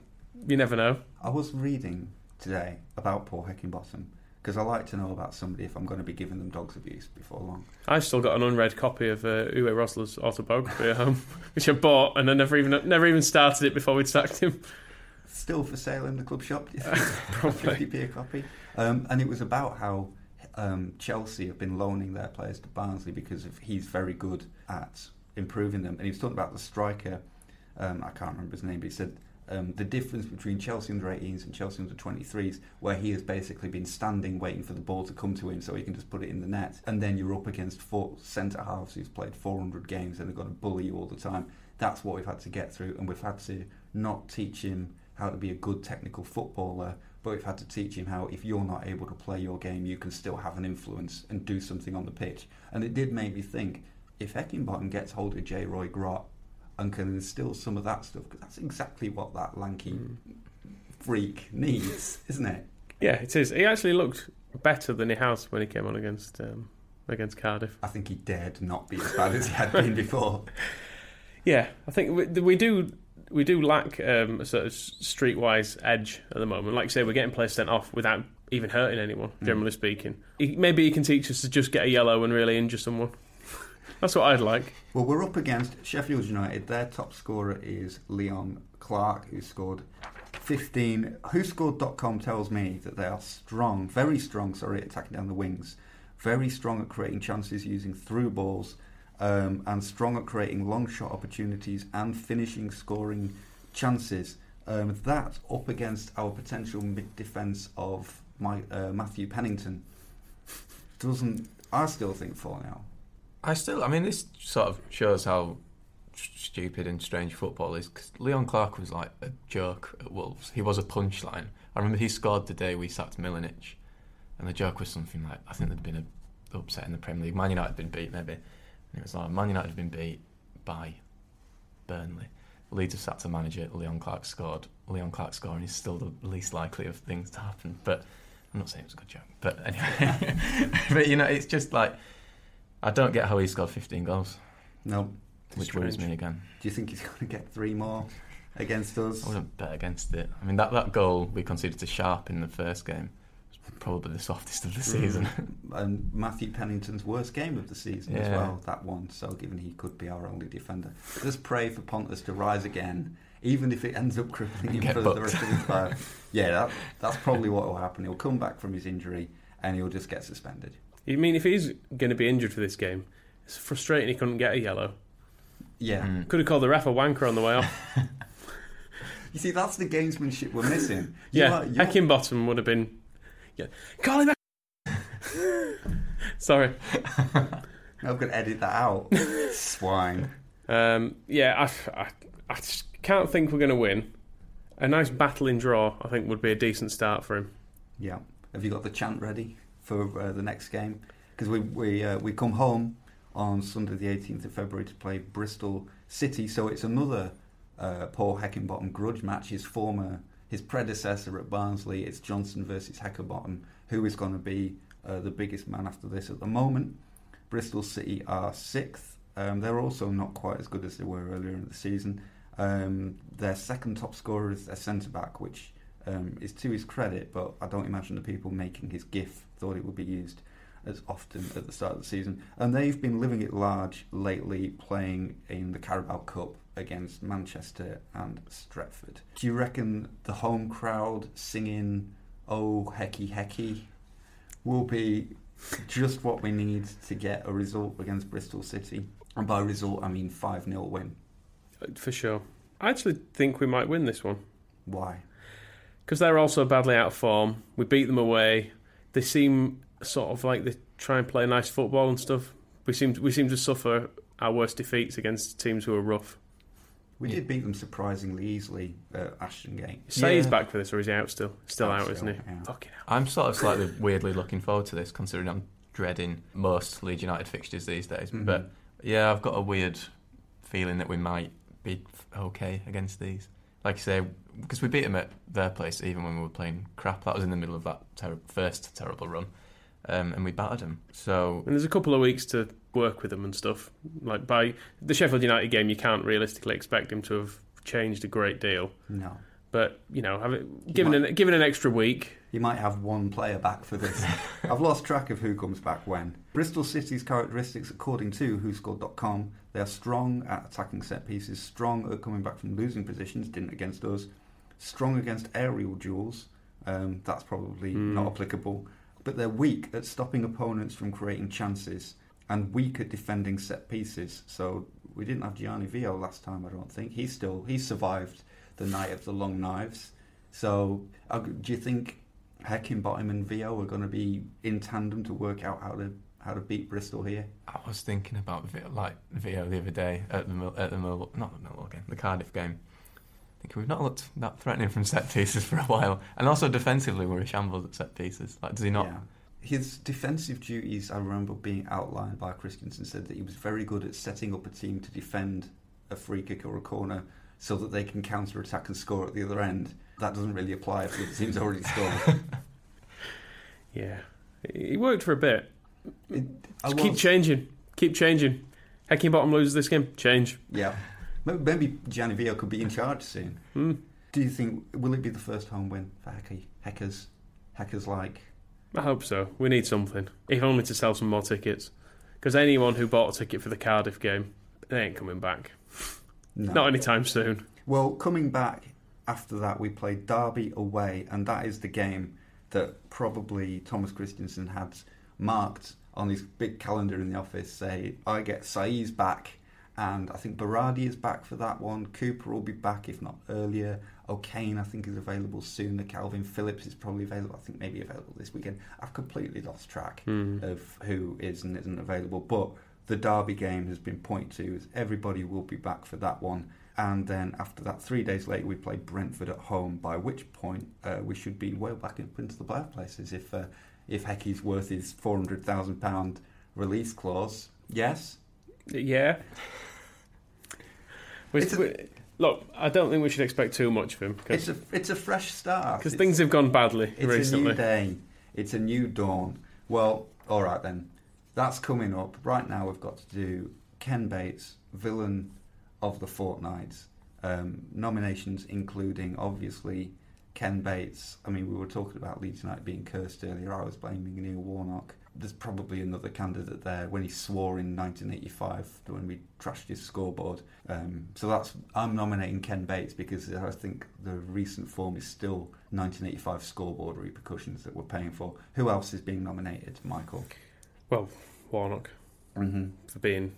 you never know. I was reading today about Paul Heckingbottom because I like to know about somebody if I'm going to be giving them dogs abuse before long. I've still got an unread copy of uh, Uwe Rosler's autobiography at home, which I bought, and I never even never even started it before we'd sacked him. Still for sale in the club shop, Probably. 50p a copy. Um, and it was about how um, Chelsea have been loaning their players to Barnsley because of, he's very good at improving them. And he was talking about the striker, um, I can't remember his name, but he said um, the difference between Chelsea under 18s and Chelsea under 23s, where he has basically been standing waiting for the ball to come to him so he can just put it in the net. And then you're up against four centre halves who's played 400 games and they're going to bully you all the time. That's what we've had to get through, and we've had to not teach him how to be a good technical footballer, but we've had to teach him how if you're not able to play your game, you can still have an influence and do something on the pitch. And it did make me think if Heckingbottom gets hold of Jay-Roy Grot and can instill some of that stuff, because that's exactly what that lanky freak needs, isn't it? Yeah, it is. He actually looked better than he has when he came on against um, against Cardiff. I think he dared not be as bad as he had been before. Yeah, I think we, we do we do lack um, a sort of streetwise edge at the moment. Like I say, we're getting players sent off without even hurting anyone. Generally speaking, He- maybe he can teach us to just get a yellow and really injure someone. That's what I'd like. Well, we're up against Sheffield United. Their top scorer is Leon Clarke, who scored 15. WhoScored.com tells me that they are strong, very strong, sorry, attacking down the wings, very strong at creating chances using through balls, um, and strong at creating long shot opportunities and finishing scoring chances. Um, that up against our potential mid defence of my, uh, Matthew Pennington doesn't, I still think, fall now. I still, I mean, this sort of shows how st- stupid and strange football is. Because Leon Clarke was like a joke at Wolves. He was a punchline. I remember he scored the day we sacked Milanic, and the joke was something like, I think there'd been a upset in the Premier League. Man United had been beat, maybe. And it was like, Man United had been beat by Burnley. Leeds have sacked a manager. Leon Clarke scored. Leon Clarke scoring is still the least likely of things to happen. But I'm not saying it was a good joke. But anyway, but you know, it's just like I don't get how he scored 15 goals, No. which worries me again. Do you think he's going to get three more against us? I wouldn't bet against it. I mean, that, that goal we conceded to Sharp in the first game probably the softest of the season. and Matthew Pennington's worst game of the season as well, that one. So, given he could be our only defender, let's pray for Pontus to rise again, even if it ends up crippling him Get for the rest of his life. Yeah, that, that's probably what will happen. He'll come back from his injury and he'll just get suspended. You mean if he's going to be injured for this game? It's frustrating he couldn't get a yellow. Yeah. Mm. Could have called the ref a wanker on the way off. You see, that's the gamesmanship we're missing. You yeah, are- you- Heckingbottom would have been. Yeah, call him back. Sorry. I'm going to edit that out. Swine. Um, yeah, I, I, I just can't think we're going to win. A nice battling draw, I think, would be a decent start for him. Yeah. Have you got the chant ready for uh, the next game? Because we we uh, we come home on Sunday the 18th of February to play Bristol City, so it's another uh, Paul Heckingbottom grudge match. His former his predecessor at Barnsley. It's Johnson versus Heckingbottom. Who is going to be uh, the biggest man after this at the moment? Bristol City are sixth. Um, they're also not quite as good as they were earlier in the season. Um, their second top scorer is their centre back, which um, is to his credit, but I don't imagine the people making his GIF thought it would be used as often at the start of the season. And they've been living it large lately, playing in the Carabao Cup against Manchester and Stretford. Do you reckon the home crowd singing "Oh Hecky Hecky" will be just what we need to get a result against Bristol City? And by result, I mean 5 0 win. Uh, for sure. I actually think we might win this one. Why? Because they're also badly out of form. We beat them away. They seem sort of like they try and play nice football and stuff. We seem we seem to suffer our worst defeats against teams who are rough. We did beat them surprisingly easily at Ashton Gate. Say he's Yeah. back for this, or is he out still? Still Out out, isn't he? still, yeah. Fucking hell. I'm sort of slightly weirdly looking forward to this, considering I'm dreading most Leeds United fixtures these days. Mhm. But yeah, I've got a weird feeling that we might be okay against these. Like you say, because we beat them at their place even when we were playing crap. That was in the middle of that ter- first terrible run, um, and we battered them. So And there's a couple of weeks to work with them and stuff. Like by the Sheffield United game, you can't realistically expect him to have changed a great deal. No. But you know, have it, given might- an given an extra week, You might have one player back for this. I've lost track of who comes back when. Bristol City's characteristics, according to WhoScored.com, they are strong at attacking set pieces, strong at coming back from losing positions, didn't against us, strong against aerial duels. Um, that's probably not applicable. But they're weak at stopping opponents from creating chances and weak at defending set pieces. So we didn't have Gianni Vio last time, I don't think. He still he survived the night of the long knives. So uh, do you think Heckingbottom and Vio are going to be in tandem to work out how to how to beat Bristol here? I was thinking about Vi- like Vio the other day at the at the Mill- not the Millwall game, the Cardiff game. Thinking we've not looked that threatening from set pieces for a while, and also defensively we're a shambles at set pieces. Like, does he not? Yeah. His defensive duties, I remember being outlined by Christiansen, said that he was very good at setting up a team to defend a free kick or a corner so that they can counter attack and score at the other end. That doesn't really apply if the team's already scored. yeah, he worked for a bit. It- Just keep changing, keep changing. Heckingbottom loses this game, change. Yeah. Maybe, maybe Gianni Vio could be in charge soon. Hmm. Do you think will it be the first home win for Hecky? Hackers, hackers like I hope so. We need something, if only to sell some more tickets. Because anyone who bought a ticket for the Cardiff game, they ain't coming back. no. Not anytime soon. Well, coming back after that, we played Derby away, and that is the game that probably Thomas Christiansen had marked on his big calendar in the office. Say, I get Saiz back, and I think Berardi is back for that one. Cooper will be back, if not earlier. O'Kane, I think, is available soon. The Kalvin Phillips is probably available. I think maybe available this weekend. I've completely lost track of who is and isn't available, but the Derby game has been pointed to as everybody will be back for that one. And then after that, three days later, we play Brentford at home. By which point, uh, we should be well back up into the playoff places if uh, if Hecky's worth his four hundred thousand pound release clause. Yes, Yeah. A- look, I don't think we should expect too much of him it's because a it's a fresh start. because things have gone badly It's recently. a new day. It's a new dawn. Well, all right then. That's coming up. Right now, we've got to do Ken Bates, villain of the fortnight. Um, nominations including obviously Ken Bates. I mean, we were talking about Leeds United being cursed earlier. I was blaming Neil Warnock. There's probably another candidate there when he swore in 1985 when we trashed his scoreboard. Um, so that's I'm nominating Ken Bates because I think the recent form is still 1985 scoreboard repercussions that we're paying for. Who else is being nominated, Michael? Well, Warnock Mm-hmm. for being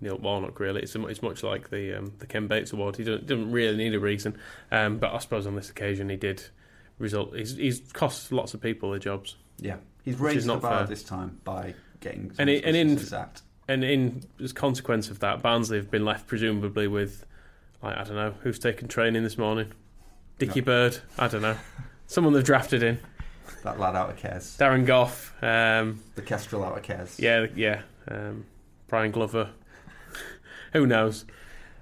Neil Warnock. Really, it's, it's much like the um, the Ken Bates Award. He doesn't, doesn't really need a reason, um, but I suppose on this occasion he did result. He's, he's cost lots of people their jobs. Yeah, he's raised the bar fair. this time by getting And it- and in- sacked. And in as consequence of that, Barnsley have been left presumably with, like I don't know, who's taken training this morning? Dickie Bird. I don't know. Someone they've drafted in. That lad out of Kes, Darren Goff. Um, the Kestrel out of Kes. yeah, yeah. Um, Brian Glover. Who knows?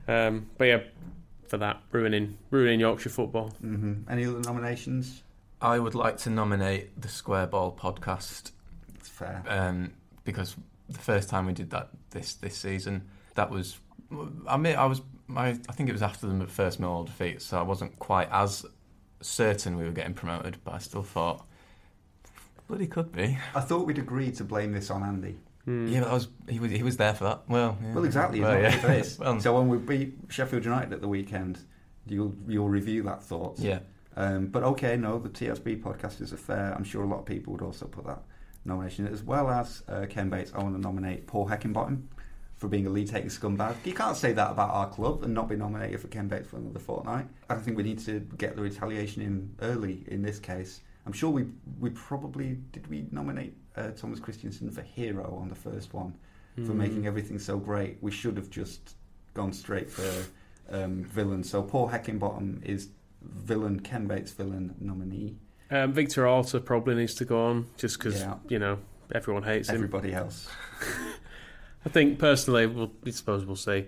Um, but yeah, for that ruining ruining Yorkshire football. hmm Any other nominations? I would like to nominate the Square Ball podcast It's fair. um, because the first time we did that this this season, that was I mean I was I, I think it was after the first Millwall defeat, so I wasn't quite as certain we were getting promoted, but I still thought bloody could be. I thought we'd agreed to blame this on Andy. Yeah, but that was he was he was there for that. Well, yeah. Well, exactly. Well, yeah. here for this. Well, so when we beat Sheffield United at the weekend, you'll you'll review that thought. yeah. Um, but okay, no, the TSB podcast is a fair. I'm sure a lot of people would also put that nomination, as well as uh, Ken Bates. I want to nominate Paul Heckingbottom for being a lead taking scumbag. You can't say that about our club and not be nominated for Ken Bates for another fortnight. I think we need to get the retaliation in early in this case. I'm sure we we probably did we nominate uh, Thomas Christiansen for hero on the first one for making everything so great. We should have just gone straight for um, villain. So Paul Heckingbottom is villain, Ken Bates villain nominee. Um, Victor Orta probably needs to go on just because Yeah. you know everyone hates him. Everybody else. I think personally, we'll, I suppose we'll see.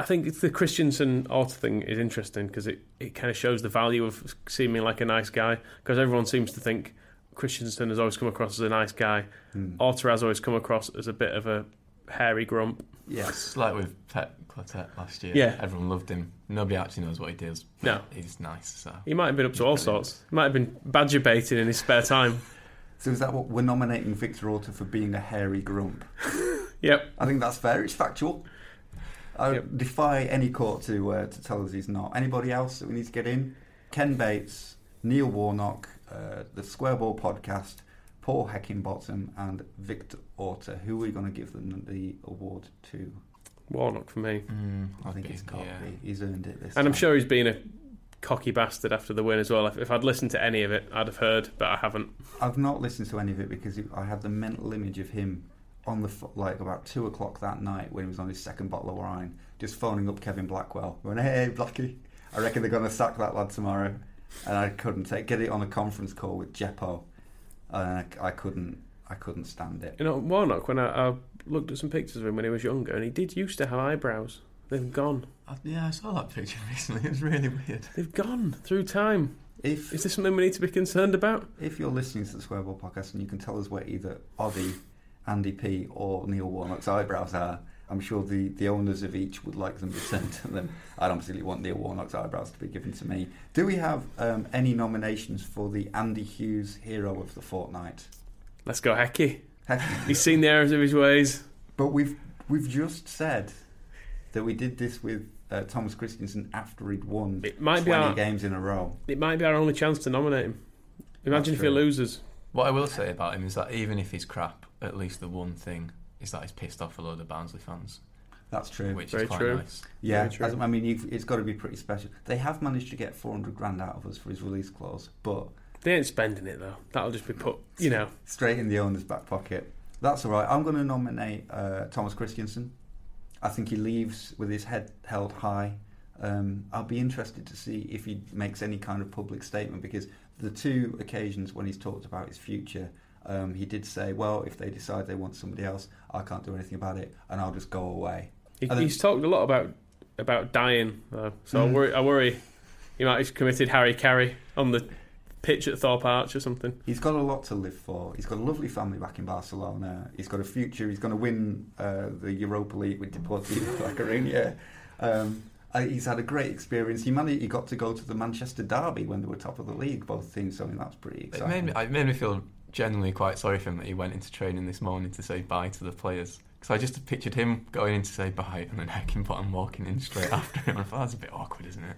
I think it's the Christiansen Orta thing is interesting because it, it kind of shows the value of seeming like a nice guy because everyone seems to think Christiansen has always come across as a nice guy. Orta has always come across as a bit of a hairy grump. Yes. Like with Pep Clotet last year. Yeah. Everyone loved him. Nobody actually knows what he does. No. He's nice, so. He might have been up to all sorts. He might have been badger baiting in his spare time. So is that what we're nominating Victor Orta for being a hairy grump? Yep. I think that's fair. It's factual. I Yep. defy any court to uh, to tell us he's not. Anybody else that we need to get in? Ken Bates, Neil Warnock, uh, the Square Ball podcast, Paul Heckingbottom, and Victor Orta. Who are we going to give them the award to? Warnock for me. Mm, I think okay, it's got yeah. He's earned it this And I'm sure he's been a cocky bastard after the win as well. If, if I'd listened to any of it, I'd have heard, but I haven't. I've not listened to any of it because I had the mental image of him on the like about two o'clock that night when he was on his second bottle of wine, just phoning up Kevin Blackwell, going, "Hey, Blackie, I reckon they're going to sack that lad tomorrow," and I couldn't take get it on a conference call with Jeppo, and I, I couldn't, I couldn't stand it. You know, Warnock, when I, I looked at some pictures of him when he was younger, and he did used to have eyebrows. They've gone. I, yeah, I saw that picture recently. It was really weird. They've gone through time. If Is this something we need to be concerned about? if you're listening to the Square Ball podcast and you can tell us where either Oddy, Andy P, or Neil Warnock's eyebrows are, I'm sure the, the owners of each would like them to send to them. I'd absolutely want Neil Warnock's eyebrows to be given to me. Do we have um, any nominations for the Andy Hughes Hero of the Fortnight? Let's go, Hecky. Hecky. He's seen the errors of his ways. But we've we've just said that we did this with uh, Thomas Christiansen after he'd won It might 20 be our- games in a row. It might be our only chance to nominate him. Imagine That's if he loses. What I will say about him is that even if he's crap, at least the one thing is that he's pissed off a load of Barnsley fans, That's true. which Very is quite true. nice. Yeah, true. as- I mean, you've, it's got to be pretty special. They have managed to get 400 grand out of us for his release clause, but They ain't spending it though. That'll just be put, you know. straight in the owner's back pocket. That's all right. I'm going to nominate uh, Thomas Christiansen. I think he leaves with his head held high. Um, I'll be interested to see if he makes any kind of public statement because the two occasions when he's talked about his future, um, he did say, "Well, if they decide they want somebody else, I can't do anything about it, and I'll just go away." He, then- he's talked a lot about about dying though, so I Mm. worry. I worry he might have committed Harry Carey on the pitch at Thorpe Arch or something. He's got a lot to live for. He's got a lovely family back in Barcelona. He's got a future. He's going to win uh, the Europa League with Deportivo La Coruña. Um, uh, he's had a great experience. He managed, He got to go to the Manchester Derby when they were top of the league, both teams. So I mean, that's pretty It exciting. made me, it made me feel genuinely quite sorry for him that he went into training this morning to say bye to the players. Because I just pictured him going in to say bye and then Heckingbottom walking in straight after him. I thought that's a bit awkward, isn't it?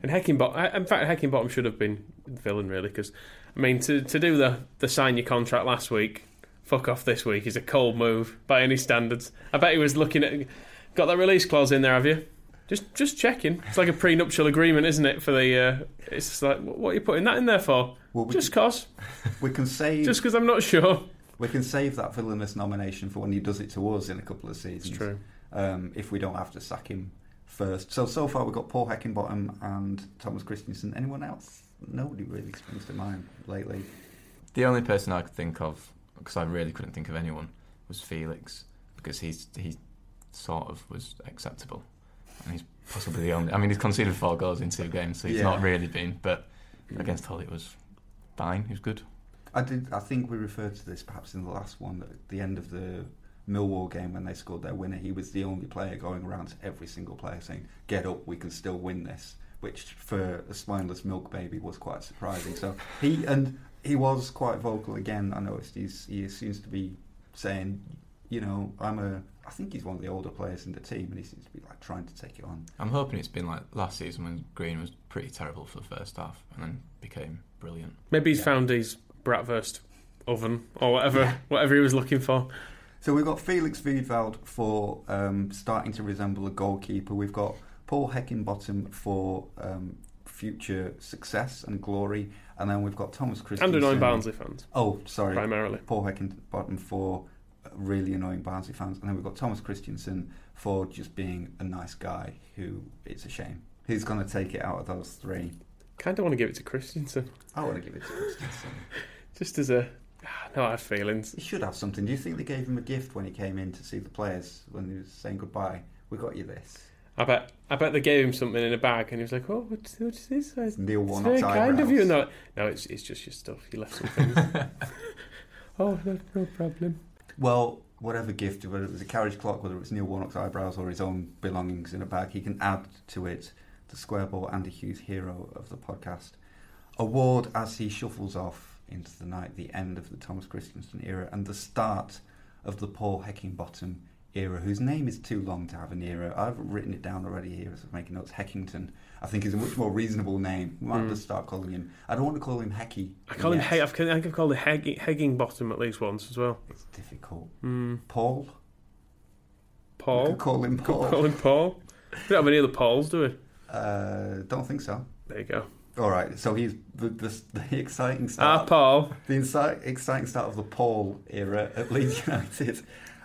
And Heckingbottom, uh, in fact, Heckingbottom should have been the villain really, because I mean, to to do the the sign your contract last week, fuck off this week is a cold move by any standards. I bet he was looking at got that release clause in there, have you? Just just checking. It's like a prenuptial agreement, isn't it? For the uh, it's like what are you putting that in there for? Well, we just can- cause, we can save. just because I'm not sure. we can save that villainous nomination for when he does it to us in a couple of seasons. It's true. um, if we don't have to sack him first. So so far we've got Paul Heckingbottom and Thomas Christiansen. Anyone else? Nobody really springs to mind lately. The only person I could think of, because I really couldn't think of anyone, was Felix, because he's he sort of was acceptable, and he's possibly the only. I mean, he's conceded four goals in two games, so he's Yeah. not really been. But against Hull, it was fine. He was good. I did. I think we referred to this perhaps in the last one at the end of the Millwall game when they scored their winner. He was the only player going around to every single player saying, "Get up, we can still win this." Which for a spineless milk baby was quite surprising. So he and he was quite vocal again. I noticed he's he seems to be saying, you know, I'm a. I think he's one of the older players in the team, and he seems to be like trying to take it on. I'm hoping it's been like last season when Green was pretty terrible for the first half and then became brilliant. Maybe he's Yeah. found his bratwurst oven or whatever whatever he was looking for. So we've got Felix Wiedwald for um, starting to resemble a goalkeeper. We've got Paul Heckingbottom for um, future success and glory, and then we've got Thomas And Christiansen. annoying Barnsley fans, Oh, sorry. primarily. Paul Heckingbottom for really annoying Barnsley fans, and then we've got Thomas Christiansen for just being a nice guy who it's a shame. Who's going to take it out of those three? Kind of want to give it to Christiansen, I want to give it to Christiansen. just as a. Ah, no, I have feelings. He should have something. Do you think they gave him a gift when he came in to see the players when he was saying goodbye? We got you this. I bet. I bet they gave him something in a bag, and he was like, "Oh, what's, what's this? It's Neil very Warnock's kind of you." No, no, it's it's just your stuff. You left some things. oh, no, no problem. Well, whatever gift, whether it was a carriage clock, whether it was Neil Warnock's eyebrows or his own belongings in a bag, he can add to it the square ball Andy Hughes hero of the podcast award as he shuffles off into the night, the end of the Thomas Christiansen era and the start of the Paul Heckingbottom era, whose name is too long to have an era. I've written it down already here as I'm making notes. Heckington, I think, is a much more reasonable name. We might Mm. just start calling him. I don't want to call him Hecky. I call him. He- I've, I think I've called it Hegging, Hegging Bottom at least once as well. It's difficult. Mm. Paul. Paul. call him Paul. Call him Paul. We don't have any other Pauls, do we? Uh, don't think so. There you go. All right, so he's the, the, the exciting start. Ah. Paul. the insi- exciting start of the Paul era at Leeds United.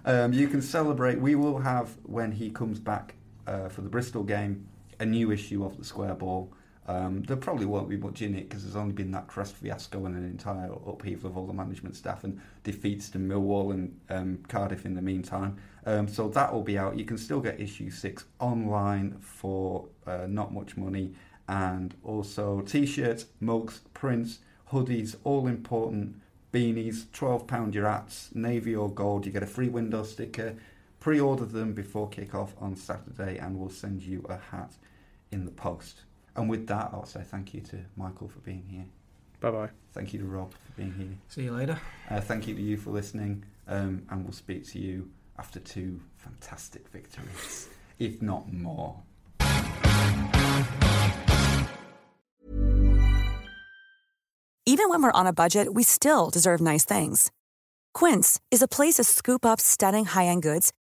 Um, you can celebrate. We will have when he comes back uh, for the Bristol game a new issue of the Square Ball. Um, there probably won't be much in it because there's only been that Crest fiasco and an entire upheaval of all the management staff and defeats to Millwall and um, Cardiff in the meantime. Um, so that will be out. You can still get issue six online for uh, not much money, and also t-shirts, mugs, prints, hoodies, all important beanies, twelve pound your hats, navy or gold. You get a free window sticker. Pre-order them before kick-off on Saturday, and we'll send you a hat in the post. And with that, I'll say thank you to Michael for being here. Bye bye. Thank you to Rob for being here. See you later. Uh, thank you to you for listening, um, and we'll speak to you after two fantastic victories, if not more. Even when we're on a budget, we still deserve nice things. Quince is a place to scoop up stunning high-end goods